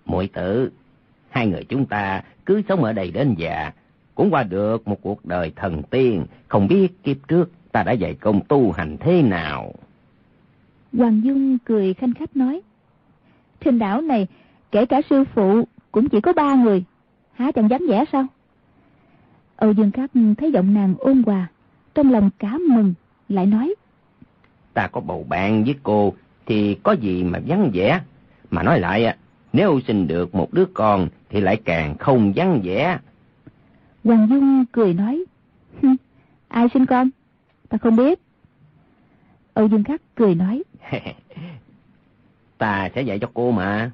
muội tử, hai người chúng ta cứ sống ở đây đến già, cũng qua được một cuộc đời thần tiên, không biết kiếp trước ta đã dạy công tu hành thế nào. Hoàng Dung cười khanh khách nói. Trên đảo này, kể cả sư phụ, cũng chỉ có ba người. Há chẳng dám vẽ sao? Âu Dương Khắc thấy giọng nàng ôn hòa, trong lòng cá mừng, lại nói. Ta có bầu bạn với cô, thì có gì mà vắng vẻ. Mà nói lại, nếu sinh được một đứa con, thì lại càng không vắng vẻ. Hoàng Dung cười nói. Ai sinh con? Ta không biết. Âu Dương Khắc cười nói. [LAUGHS] ta sẽ dạy cho cô mà.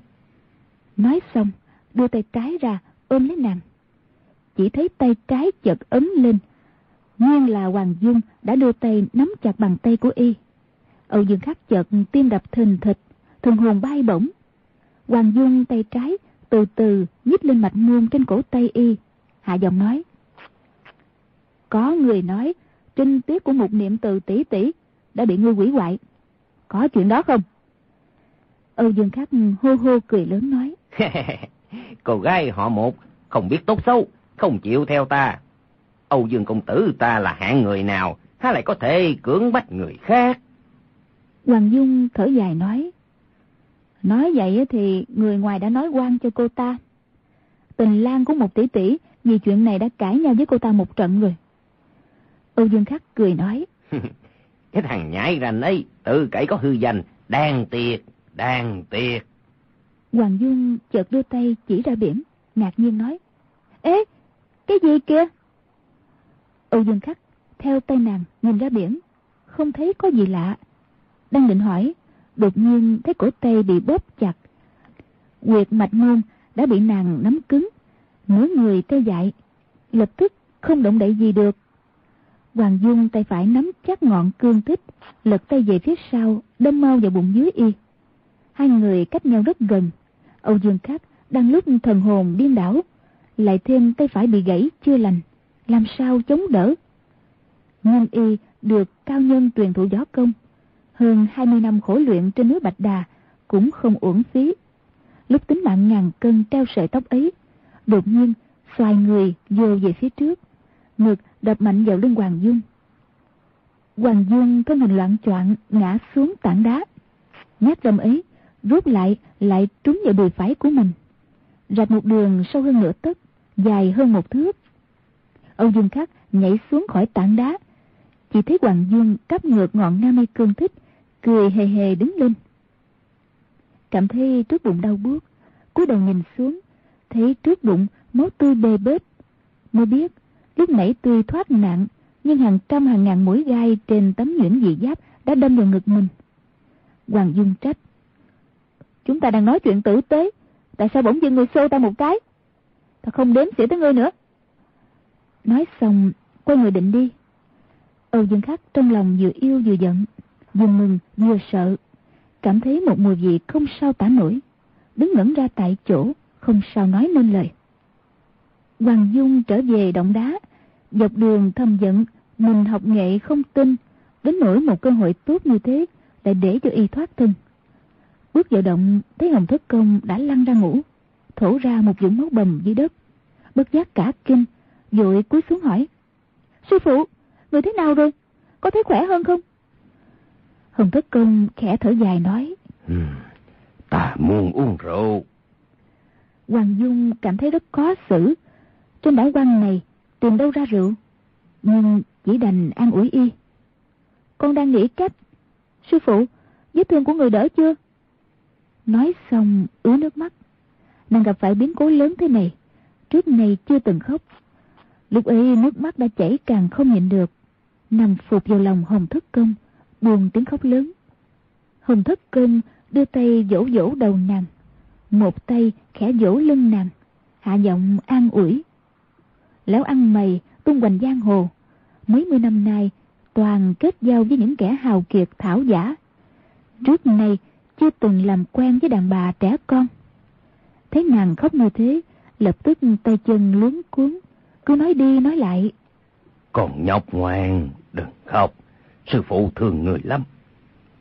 Nói xong, đưa tay trái ra, ôm lấy nàng. Chỉ thấy tay trái chợt ấm lên. Nguyên là Hoàng Dung đã đưa tay nắm chặt bàn tay của y. Âu Dương Khắc chợt tim đập thình thịch, thần hồn bay bổng. Hoàng Dung tay trái từ từ nhích lên mạch môn trên cổ tay y. Hạ giọng nói. Có người nói trinh tiết của một niệm từ tỷ tỷ đã bị ngươi quỷ hoại. Có chuyện đó không? Âu Dương Khắc hô hô cười lớn nói. [LAUGHS] Cô gái họ một không biết tốt xấu, không chịu theo ta. Âu Dương Công Tử ta là hạng người nào, há lại có thể cưỡng bách người khác. Hoàng Dung thở dài nói. Nói vậy thì người ngoài đã nói quan cho cô ta. Tình lang của một tỷ tỷ vì chuyện này đã cãi nhau với cô ta một trận rồi. Âu Dương Khắc cười nói. [LAUGHS] cái thằng nhãi rành ấy, tự cậy có hư danh, đang tiệt, đang tiệt. Hoàng Dung chợt đưa tay chỉ ra biển, ngạc nhiên nói. Ê, cái gì kia? Âu Dương Khắc theo tay nàng nhìn ra biển, không thấy có gì lạ. Đang định hỏi, đột nhiên thấy cổ tay bị bóp chặt. Quyệt mạch môn đã bị nàng nắm cứng, nửa người tê dại, lập tức không động đậy gì được. Hoàng Dung tay phải nắm chắc ngọn cương tích, lật tay về phía sau, đâm mau vào bụng dưới y. Hai người cách nhau rất gần. Âu Dương Khắc đang lúc thần hồn điên đảo, lại thêm tay phải bị gãy chưa lành, làm sao chống đỡ. Nguyên y được cao nhân truyền thụ gió công, hơn 20 năm khổ luyện trên núi Bạch Đà cũng không uổng phí. Lúc tính mạng ngàn cân treo sợi tóc ấy, đột nhiên xoài người vô về phía trước, ngực đập mạnh vào lưng Hoàng Dung. Hoàng Dung thân hình loạn choạng ngã xuống tảng đá. Nhát đâm ấy rút lại lại trúng vào đùi phải của mình. Rạch một đường sâu hơn nửa tấc, dài hơn một thước. Âu Dương Khắc nhảy xuống khỏi tảng đá. Chỉ thấy Hoàng Dung cắp ngược ngọn nam y cương thích, cười hề hề đứng lên. Cảm thấy trước bụng đau buốt, cúi đầu nhìn xuống, thấy trước bụng máu tươi bê bết. Mới biết Lúc nãy tuy thoát nạn, nhưng hàng trăm hàng ngàn mũi gai trên tấm nhuyễn dị giáp đã đâm vào ngực mình. Hoàng Dung trách. Chúng ta đang nói chuyện tử tế, tại sao bỗng dưng người xô ta một cái? Ta không đếm xỉa tới ngươi nữa. Nói xong, quay người định đi. Âu Dương Khắc trong lòng vừa yêu vừa giận, vừa mừng vừa sợ, cảm thấy một mùi vị không sao tả nổi, đứng ngẩn ra tại chỗ, không sao nói nên lời. Hoàng Dung trở về động đá, dọc đường thầm giận, mình học nghệ không tin, đến nỗi một cơ hội tốt như thế lại để cho y thoát thân. Bước vào động, thấy Hồng Thất Công đã lăn ra ngủ, thổ ra một vũng máu bầm dưới đất. Bất giác cả kinh, vội cúi xuống hỏi. Sư phụ, người thế nào rồi? Có thấy khỏe hơn không? Hồng Thất Công khẽ thở dài nói. Ừ, ta muốn uống rượu. Hoàng Dung cảm thấy rất khó xử, trên đảo quan này tìm đâu ra rượu? Nhưng chỉ đành an ủi y. Con đang nghĩ cách. Sư phụ, Vết thương của người đỡ chưa? Nói xong, ứa nước mắt. Nàng gặp phải biến cố lớn thế này. Trước này chưa từng khóc. Lúc ấy nước mắt đã chảy càng không nhịn được. Nằm phục vào lòng Hồng Thất Công Buồn tiếng khóc lớn. Hồng Thất Công đưa tay vỗ vỗ đầu nàng. Một tay khẽ vỗ lưng nàng. Hạ giọng an ủi lão ăn mày tung hoành giang hồ mấy mươi năm nay toàn kết giao với những kẻ hào kiệt thảo giả trước nay chưa từng làm quen với đàn bà trẻ con. Thấy nàng khóc như thế, lập tức tay chân luống cuốn, cứ nói đi nói lại. Còn nhóc ngoan, đừng khóc, sư phụ thương người lắm.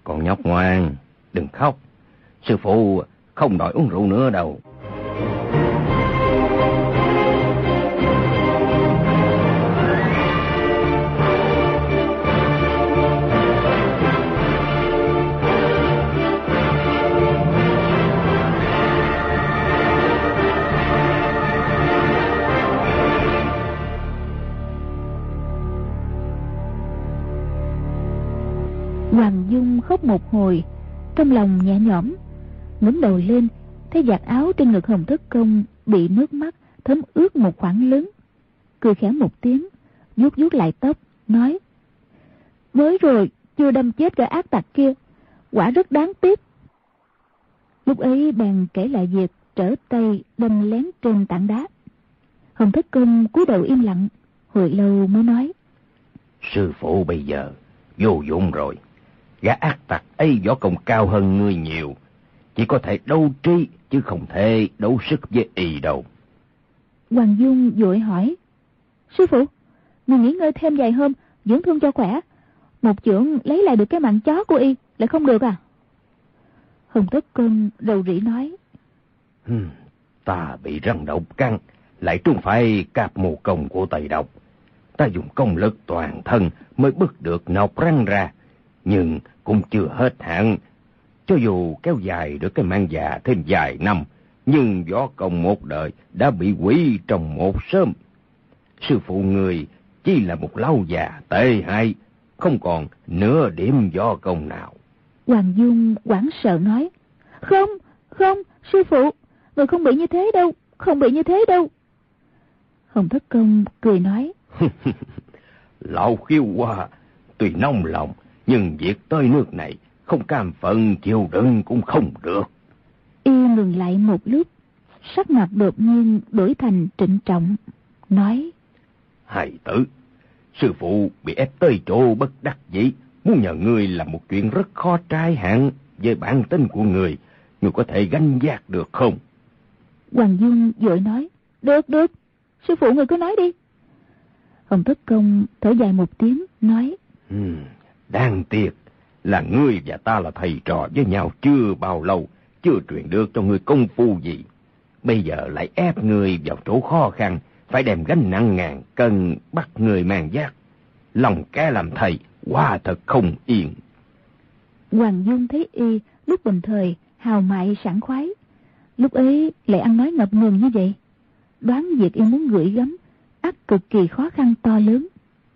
Còn nhóc ngoan, đừng khóc, sư phụ không đòi uống rượu nữa đâu. Hoàng Dung khóc một hồi, trong lòng nhẹ nhõm, ngẩng đầu lên, thấy giặt áo trên ngực Hồng Thất Công bị nước mắt thấm ướt một khoảng lớn. Cười khẽ một tiếng, vuốt vuốt lại tóc, nói Mới rồi, chưa đâm chết cái ác tặc kia, quả rất đáng tiếc. Lúc ấy bèn kể lại việc trở tay đâm lén trên tảng đá. Hồng Thất Công cúi đầu im lặng, hồi lâu mới nói. Sư phụ bây giờ vô dụng rồi. Gã ác tặc ấy võ công cao hơn ngươi nhiều. Chỉ có thể đấu trí, chứ không thể đấu sức với y đâu. Hoàng Dung vội hỏi. Sư phụ, mình nghỉ ngơi thêm vài hôm, dưỡng thương cho khỏe. Một trưởng lấy lại được cái mạng chó của y, lại không được à? Hồng Tất Cân rầu rĩ nói. Hmm, ta bị răng độc căng, lại trúng phải cạp mù công của tây độc. Ta dùng công lực toàn thân mới bứt được nọc răng ra, nhưng cũng chưa hết hạn. Cho dù kéo dài được cái mang già thêm vài năm, nhưng võ công một đời đã bị quỷ trong một sớm. Sư phụ người chỉ là một lâu già tệ hại, không còn nửa điểm võ công nào. Hoàng Dung quảng sợ nói, Không, không, sư phụ, người không bị như thế đâu, không bị như thế đâu. Hồng Thất Công cười nói, [LAUGHS] Lão khiêu qua, tuy nông lòng, nhưng việc tới nước này, không cam phận chịu đựng cũng không được. Y ngừng lại một lúc, sắc mặt đột nhiên đổi thành trịnh trọng, nói. Hài tử, sư phụ bị ép tới chỗ bất đắc dĩ, muốn nhờ ngươi làm một chuyện rất khó trai hạn về bản tính của người, ngươi có thể gánh giác được không? Hoàng Dung vội nói, được, được, sư phụ người cứ nói đi. Hồng Thất Công thở dài một tiếng, nói. Hmm, đáng tiếc là ngươi và ta là thầy trò với nhau chưa bao lâu, chưa truyền được cho ngươi công phu gì. Bây giờ lại ép ngươi vào chỗ khó khăn, phải đem gánh nặng ngàn cân bắt người mang giác. Lòng kẻ làm thầy, quả thật không yên. Hoàng Dung thấy y lúc bình thời hào mại sảng khoái. Lúc ấy lại ăn nói ngập ngừng như vậy. Đoán việc y muốn gửi gắm, ắt cực kỳ khó khăn to lớn.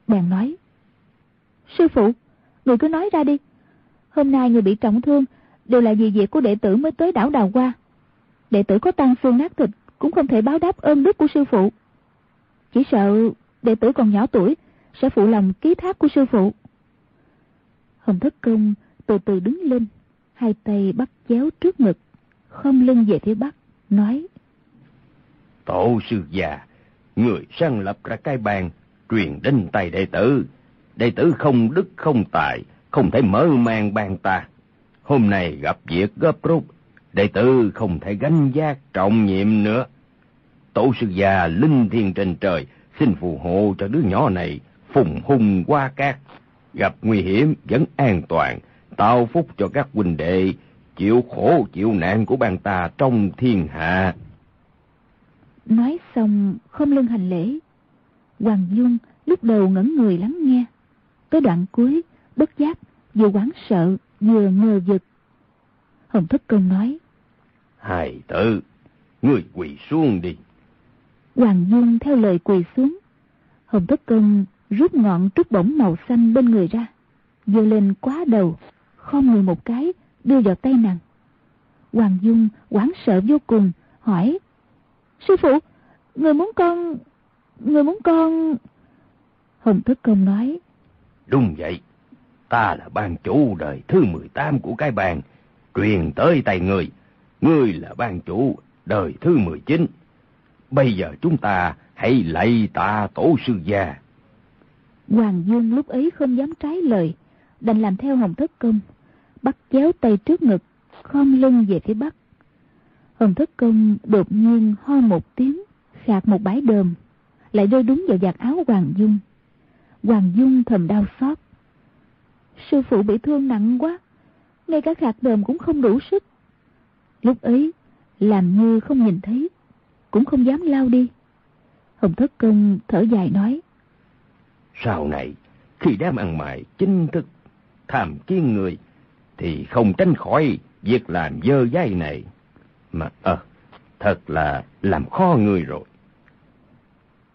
Bèn nói. Sư phụ, người cứ nói ra đi. Hôm nay người bị trọng thương đều là vì việc của đệ tử mới tới đảo Đào qua. Đệ tử có tăng xương nát thịt cũng không thể báo đáp ơn đức của sư phụ. Chỉ sợ đệ tử còn nhỏ tuổi sẽ phụ lòng ký thác của sư phụ. Hồng Thất Công từ từ đứng lên, hai tay bắt chéo trước ngực, không lưng về phía bắc, nói. Tổ sư già, người sáng lập ra cái bàn, truyền đến tay đệ tử. Đệ tử không đức không tài, không thể mở mang bàn ta. Hôm nay gặp việc gấp rút, đệ tử không thể gánh giác trọng nhiệm nữa. Tổ sư già linh thiêng trên trời, xin phù hộ cho đứa nhỏ này phùng hung qua cát, gặp nguy hiểm vẫn an toàn, tạo phúc cho các huynh đệ, chịu khổ chịu nạn của bàn ta trong thiên hạ. Nói xong không lưng hành lễ. Hoàng Dung lúc đầu ngẩn người lắng nghe. Tới đoạn cuối, bất giác, vừa quán sợ, vừa ngờ vực. Hồng Thất Công nói. Hài tử, người quỳ xuống đi. Hoàng Dung theo lời quỳ xuống. Hồng Thất Công rút ngọn trúc bổng màu xanh bên người ra, giơ lên quá đầu, không người một cái, đưa vào tay nàng. Hoàng Dung hoảng sợ vô cùng, hỏi, Sư phụ, người muốn con... Người muốn con... Hồng Thất Công nói, Đúng vậy, ta là ban chủ đời thứ 18 của cái bàn, truyền tới tay người. Ngươi là ban chủ đời thứ 19. Bây giờ chúng ta hãy lạy tạ tổ sư già. Hoàng Dương lúc ấy không dám trái lời, đành làm theo Hồng Thất Công, bắt chéo tay trước ngực, khom lưng về phía bắc. Hồng thất công đột nhiên ho một tiếng, khạc một bãi đờm, lại rơi đúng vào vạt áo Hoàng Dung. Hoàng Dung thầm đau xót. Sư phụ bị thương nặng quá, ngay cả khạc đờm cũng không đủ sức. Lúc ấy, làm như không nhìn thấy, cũng không dám lao đi. Hồng Thất Công thở dài nói. Sau này, khi đám ăn mày chính thức tham kiến người, thì không tránh khỏi việc làm dơ dây này. Mà ờ, thật là làm khó người rồi.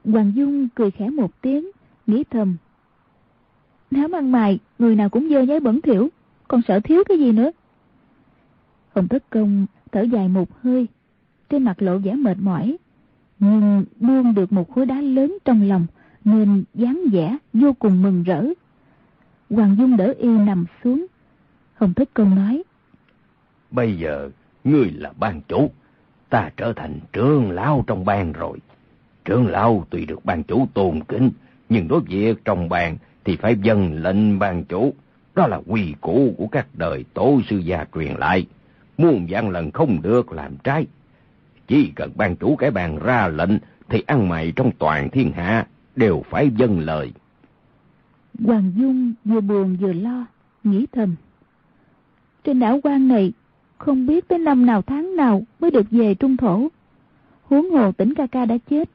Hoàng Dung cười khẽ một tiếng, nghĩ thầm. Đám ăn mày, người nào cũng dơ giấy bẩn thiểu, còn sợ thiếu cái gì nữa. Hồng Thất Công thở dài một hơi, trên mặt lộ vẻ mệt mỏi, nhưng buông được một khối đá lớn trong lòng, nên dáng vẻ vô cùng mừng rỡ. Hoàng Dung đỡ y nằm xuống. Hồng Thất Công nói. Bây giờ, ngươi là ban chủ, ta trở thành trưởng lão trong ban rồi. Trưởng lão tuy được ban chủ tôn kính, nhưng đối việc trong bàn thì phải dân lệnh ban chủ. Đó là quy củ của các đời tổ sư gia truyền lại. Muôn vạn lần không được làm trái. Chỉ cần ban chủ cái bàn ra lệnh thì ăn mày trong toàn thiên hạ đều phải dâng lời. Hoàng Dung vừa buồn vừa lo, nghĩ thầm. Trên đảo quan này không biết tới năm nào tháng nào mới được về trung thổ. Huống hồ tỉnh ca ca đã chết,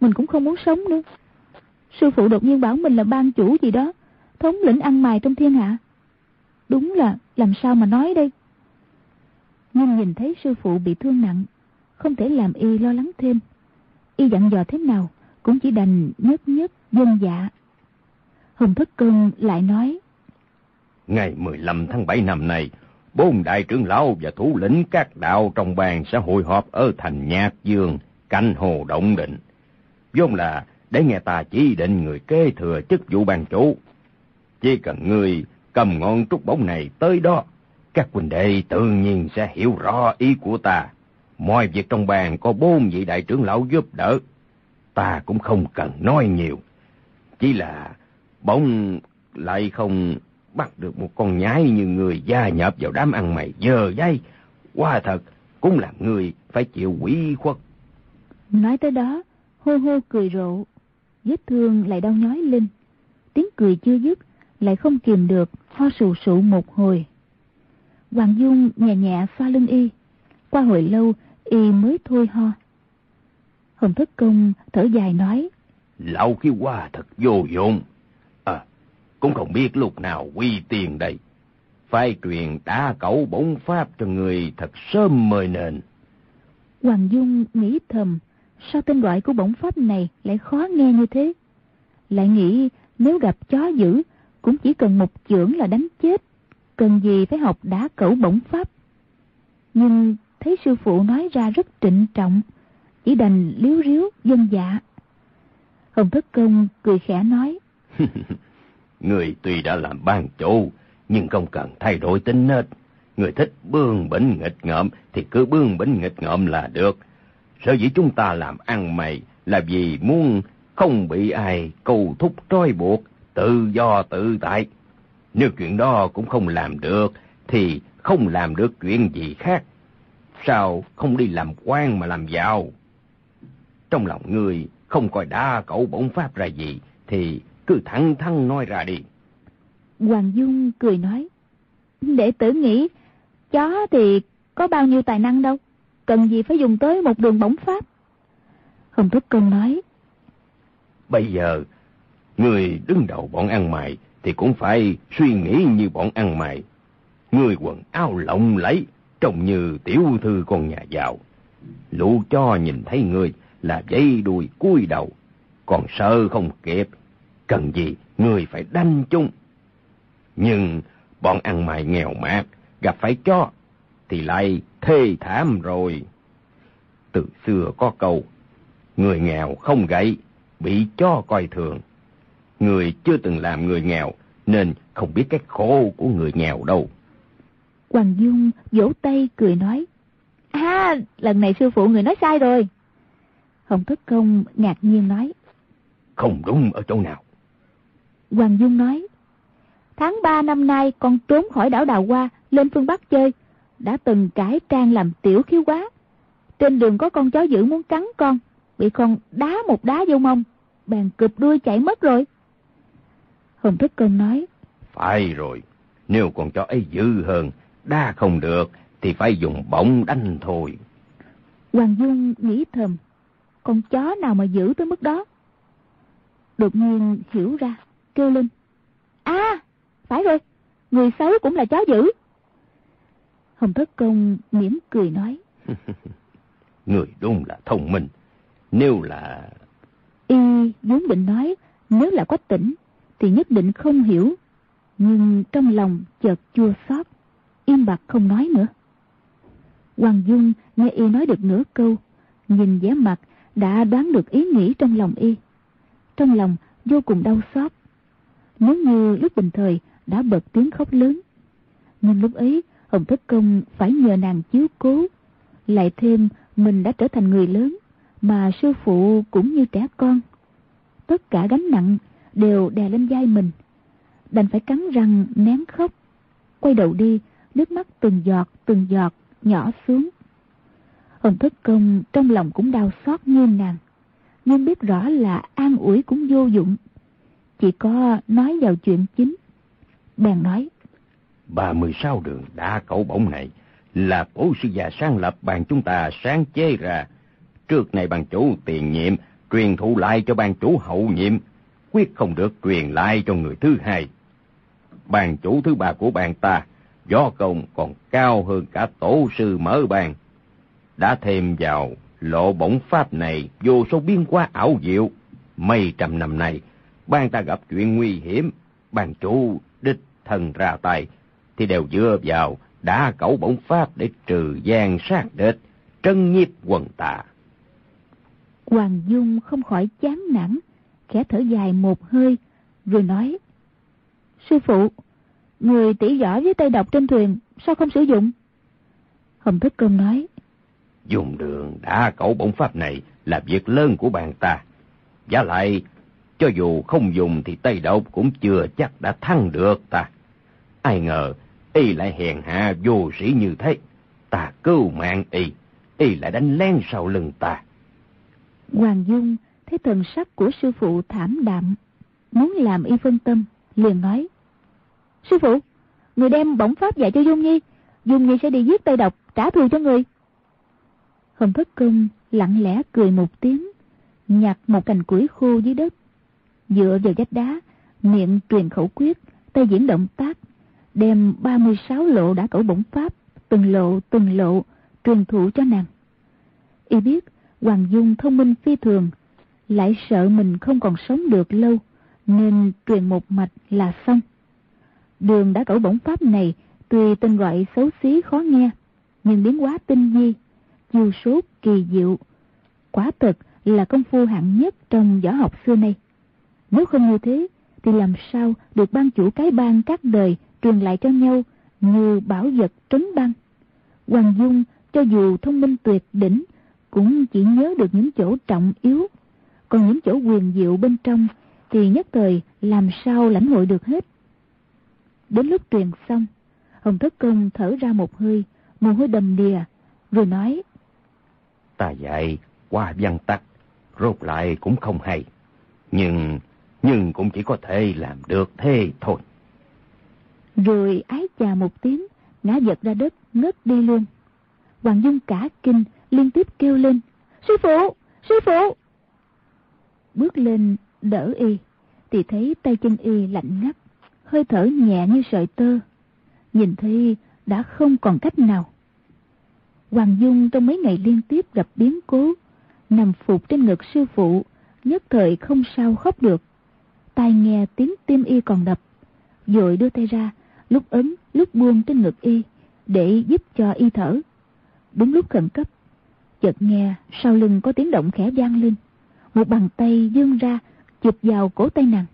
mình cũng không muốn sống nữa. Sư phụ đột nhiên bảo mình là ban chủ gì đó, thống lĩnh ăn mày trong thiên hạ. Đúng là làm sao mà nói đây? Nhưng nhìn thấy sư phụ bị thương nặng, không thể làm y lo lắng thêm. Y dặn dò thế nào, cũng chỉ đành nhất nhất dân dạ. Hồng Thất Cương lại nói. Ngày 15 tháng 7 năm nay, bốn đại trưởng lão và thủ lĩnh các đạo trong bang sẽ hội họp ở thành Nhạc Dương, canh hồ Động Định. Vốn là để nghe ta chỉ định người kế thừa chức vụ ban chủ. Chỉ cần người cầm ngọn trúc bóng này tới đó, các huynh đệ tự nhiên sẽ hiểu rõ ý của ta. Mọi việc trong bàn có bốn vị đại trưởng lão giúp đỡ. Ta cũng không cần nói nhiều. Chỉ là bỗng lại không bắt được một con nhái như người gia nhập vào đám ăn mày giờ dây. Qua thật, cũng làm người phải chịu quỷ khuất. Nói tới đó, hô hô cười rộ. Vết thương lại đau nhói lên. Tiếng cười chưa dứt, lại không kìm được, ho sù sụ một hồi. Hoàng Dung nhẹ nhẹ xoa lưng y. Qua hồi lâu, y mới thôi ho. Hồng Thất Công thở dài nói. Lão khi qua thật vô dụng. À, cũng không biết lúc nào quy tiền đây. Phải truyền đá cẩu bổn pháp cho người thật sớm mời nền. Hoàng Dung nghĩ thầm, sao tên gọi của bổng pháp này lại khó nghe như thế? Lại nghĩ nếu gặp chó dữ, cũng chỉ cần một chưởng là đánh chết. Cần gì phải học đá cẩu bổng pháp? Nhưng thấy sư phụ nói ra rất trịnh trọng, chỉ đành liếu riếu dân dạ. Hồng Thất Công cười khẽ nói. [LAUGHS] Người tuy đã làm ban chủ, nhưng không cần thay đổi tính nết. Người thích bương bỉnh nghịch ngợm thì cứ bương bỉnh nghịch ngợm là được. Sở dĩ chúng ta làm ăn mày là vì muốn không bị ai cầu thúc trói buộc, tự do tự tại. Nếu chuyện đó cũng không làm được, thì không làm được chuyện gì khác. Sao không đi làm quan mà làm giàu? Trong lòng người không coi đa cậu bổn pháp ra gì, thì cứ thẳng thắn nói ra đi. Hoàng Dung cười nói, để tử nghĩ, chó thì có bao nhiêu tài năng đâu, cần gì phải dùng tới một đường bổng pháp. Hồng Thúc Công nói, Bây giờ, người đứng đầu bọn ăn mày thì cũng phải suy nghĩ như bọn ăn mày. Người quần áo lộng lẫy, trông như tiểu thư con nhà giàu. Lũ cho nhìn thấy người là dây đuôi cúi đầu, còn sợ không kịp, cần gì người phải đanh chung. Nhưng bọn ăn mày nghèo mạt, gặp phải cho, thì lại thê thảm rồi. Từ xưa có câu, người nghèo không gậy, bị cho coi thường. Người chưa từng làm người nghèo, nên không biết cái khổ của người nghèo đâu. Hoàng Dung vỗ tay cười nói, À, lần này sư phụ người nói sai rồi. Hồng Thất Công ngạc nhiên nói, Không đúng ở chỗ nào. Hoàng Dung nói, Tháng 3 năm nay con trốn khỏi đảo Đào Hoa, lên phương Bắc chơi. Đã từng cải trang làm tiểu khiếu quá. Trên đường có con chó dữ muốn cắn con, bị con đá một đá vô mông, bèn cụp đuôi chạy mất rồi. Hồng Thất Công nói, Phải rồi, nếu con chó ấy dữ hơn, đá không được, thì phải dùng bổng đánh thôi. Hoàng Dung nghĩ thầm, con chó nào mà giữ tới mức đó. Đột nhiên hiểu ra, kêu lên. À, phải rồi, người xấu cũng là chó dữ. Hồng Thất Công mỉm cười nói. [LAUGHS] người đúng là thông minh. Nếu là... Y vốn định nói, nếu là quách tỉnh, thì nhất định không hiểu. Nhưng trong lòng chợt chua xót, im bặt không nói nữa. Hoàng Dung nghe y nói được nửa câu, nhìn vẻ mặt đã đoán được ý nghĩ trong lòng y. Trong lòng vô cùng đau xót. Nếu như lúc bình thời đã bật tiếng khóc lớn. Nhưng lúc ấy Hồng Thất Công phải nhờ nàng chiếu cố. Lại thêm mình đã trở thành người lớn, mà sư phụ cũng như trẻ con. Tất cả gánh nặng đều đè lên vai mình. Đành phải cắn răng nén khóc. Quay đầu đi, nước mắt từng giọt từng giọt nhỏ xuống. Hồng Thất Công trong lòng cũng đau xót như nàng. Nhưng biết rõ là an ủi cũng vô dụng. Chỉ có nói vào chuyện chính. Bèn nói. 36 đường đã cẩu bổng này là bổ sư già sáng lập bàn chúng ta sáng chế ra. Trước này bàn chủ tiền nhiệm truyền thụ lại cho bàn chủ hậu nhiệm, quyết không được truyền lại cho người thứ hai. Bàn chủ thứ ba của bàn ta, gió công còn cao hơn cả tổ sư mở bàn. Đã thêm vào lộ bổng pháp này vô số biến hóa ảo diệu. Mấy trăm năm nay, ban ta gặp chuyện nguy hiểm, bàn chủ đích thần ra tay, thì đều dựa vào đã cẩu bổng pháp để trừ gian sát địch, trân nhiếp quần tà. Hoàng Dung không khỏi chán nản, khẽ thở dài một hơi, rồi nói. Sư phụ, người tỷ võ với tay độc trên thuyền, sao không sử dụng? Hồng Thất Công nói. Dùng đường đã cẩu bổng pháp này là việc lớn của bàn ta. Giá lại, cho dù không dùng thì Tây Độc cũng chưa chắc đã thắng được ta. Ai ngờ y lại hèn hạ vô sĩ như thế. Ta cứu mạng y, y lại đánh lén sau lưng ta. Hoàng Dung thấy thần sắc của sư phụ thảm đạm, muốn làm y phân tâm, liền nói. Sư phụ, người đem bổng pháp dạy cho Dung Nhi, Dung Nhi sẽ đi giết Tây Độc, trả thù cho người. Hồng Thất Công lặng lẽ cười một tiếng, nhặt một cành củi khô dưới đất, dựa vào vách đá, miệng truyền khẩu quyết, tay diễn động tác, đem 36 lộ đã cẩu bổng pháp, từng lộ từng lộ, truyền thụ cho nàng. Y biết Hoàng Dung thông minh phi thường, lại sợ mình không còn sống được lâu, nên truyền một mạch là xong. Đường đã cẩu bổng pháp này tuy tên gọi xấu xí khó nghe, nhưng biến hóa tinh vi, chiêu số kỳ diệu. Quả thực là công phu hạng nhất trong võ học xưa nay. Nếu không như thế, thì làm sao được ban chủ cái bang các đời truyền lại cho nhau như bảo vật trấn băng. Hoàng Dung cho dù thông minh tuyệt đỉnh cũng chỉ nhớ được những chỗ trọng yếu, còn những chỗ quyền diệu bên trong thì nhất thời làm sao lãnh hội được hết. Đến lúc truyền xong, Hồng Thất Công thở ra một hơi, mồ hôi đầm đìa, rồi nói. Ta dạy qua văn tắc, rốt lại cũng không hay. Nhưng, nhưng cũng chỉ có thể làm được thế thôi. Rồi ái chà một tiếng, ngã giật ra đất, ngất đi luôn. Hoàng Dung cả kinh, liên tiếp kêu lên. Sư phụ! Sư phụ! Bước lên, đỡ y, thì thấy tay chân y lạnh ngắt, hơi thở nhẹ như sợi tơ. Nhìn thấy đã không còn cách nào. Hoàng Dung trong mấy ngày liên tiếp gặp biến cố, nằm phục trên ngực sư phụ, nhất thời không sao khóc được. Tai nghe tiếng tim y còn đập, vội đưa tay ra, lúc ấn lúc buông trên ngực y, để giúp cho y thở. Đúng lúc khẩn cấp, chợt nghe sau lưng có tiếng động khẽ vang lên. Một bàn tay vươn ra, chụp vào cổ tay nàng.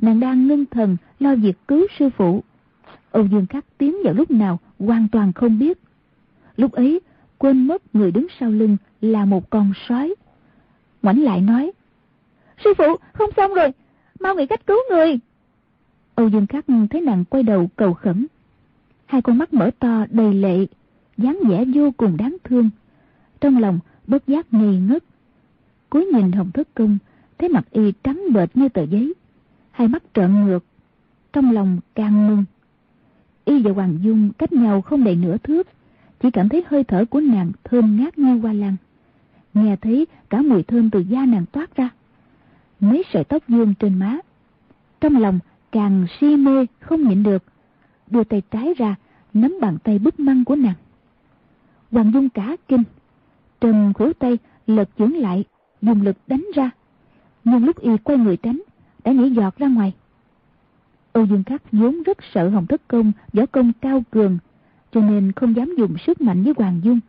Nàng đang ngưng thần lo việc cứu sư phụ. Âu dương khắc tiến vào lúc nào hoàn toàn không biết. Lúc ấy, quên mất người đứng sau lưng là một con sói. Ngoảnh lại nói, sư phụ, không xong rồi, mau nghĩ cách cứu người. Âu Dương Khắc thấy nàng quay đầu cầu khẩn. Hai con mắt mở to đầy lệ, dáng vẻ vô cùng đáng thương. Trong lòng bất giác ngây ngất. Cuối nhìn Hồng Thất cung, thấy mặt y trắng bệch như tờ giấy. Hai mắt trợn ngược, trong lòng càng mừng. Y và Hoàng Dung cách nhau không đầy nửa thước, chỉ cảm thấy hơi thở của nàng thơm ngát như hoa lan. Nghe thấy cả mùi thơm từ da nàng toát ra. Mấy sợi tóc dương trên má. Trong lòng càng si mê không nhịn được. Đưa tay trái ra, nắm bàn tay bức măng của nàng. Hoàng Dung cả kinh. Trầm khuỷu tay lật chuyển lại, dùng lực đánh ra. Nhưng lúc y quay người tránh, đã nhảy giọt ra ngoài. Âu Dương Khắc vốn rất sợ Hồng Thất Công, võ công cao cường, cho nên không dám dùng sức mạnh với Hoàng Dung.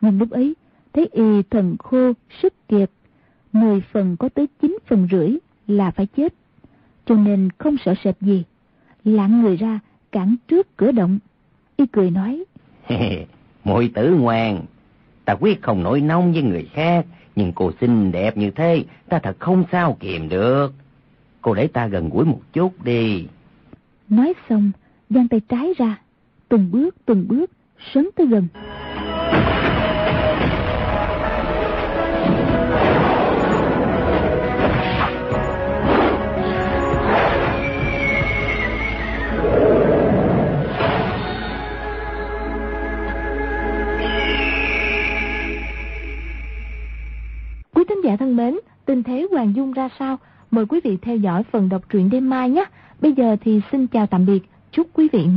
Nhưng lúc ấy, thấy y thần khô, sức kiệt, 10 phần có tới chín phần rưỡi là phải chết. Cho nên không sợ sệt gì. Lạng người ra, cản trước cửa động. Y cười nói. [LAUGHS] Muội tử ngoan, ta quyết không nổi nông với người khác, nhưng cô xinh đẹp như thế, ta thật không sao kiềm được. Cô để ta gần gũi một chút đi. Nói xong, giang tay trái ra, từng bước từng bước, sấn tới gần. Giả thân mến, tình thế Hoàng Dung ra sao? Mời quý vị theo dõi phần đọc truyện đêm mai nhé. Bây giờ thì xin chào tạm biệt. Chúc quý vị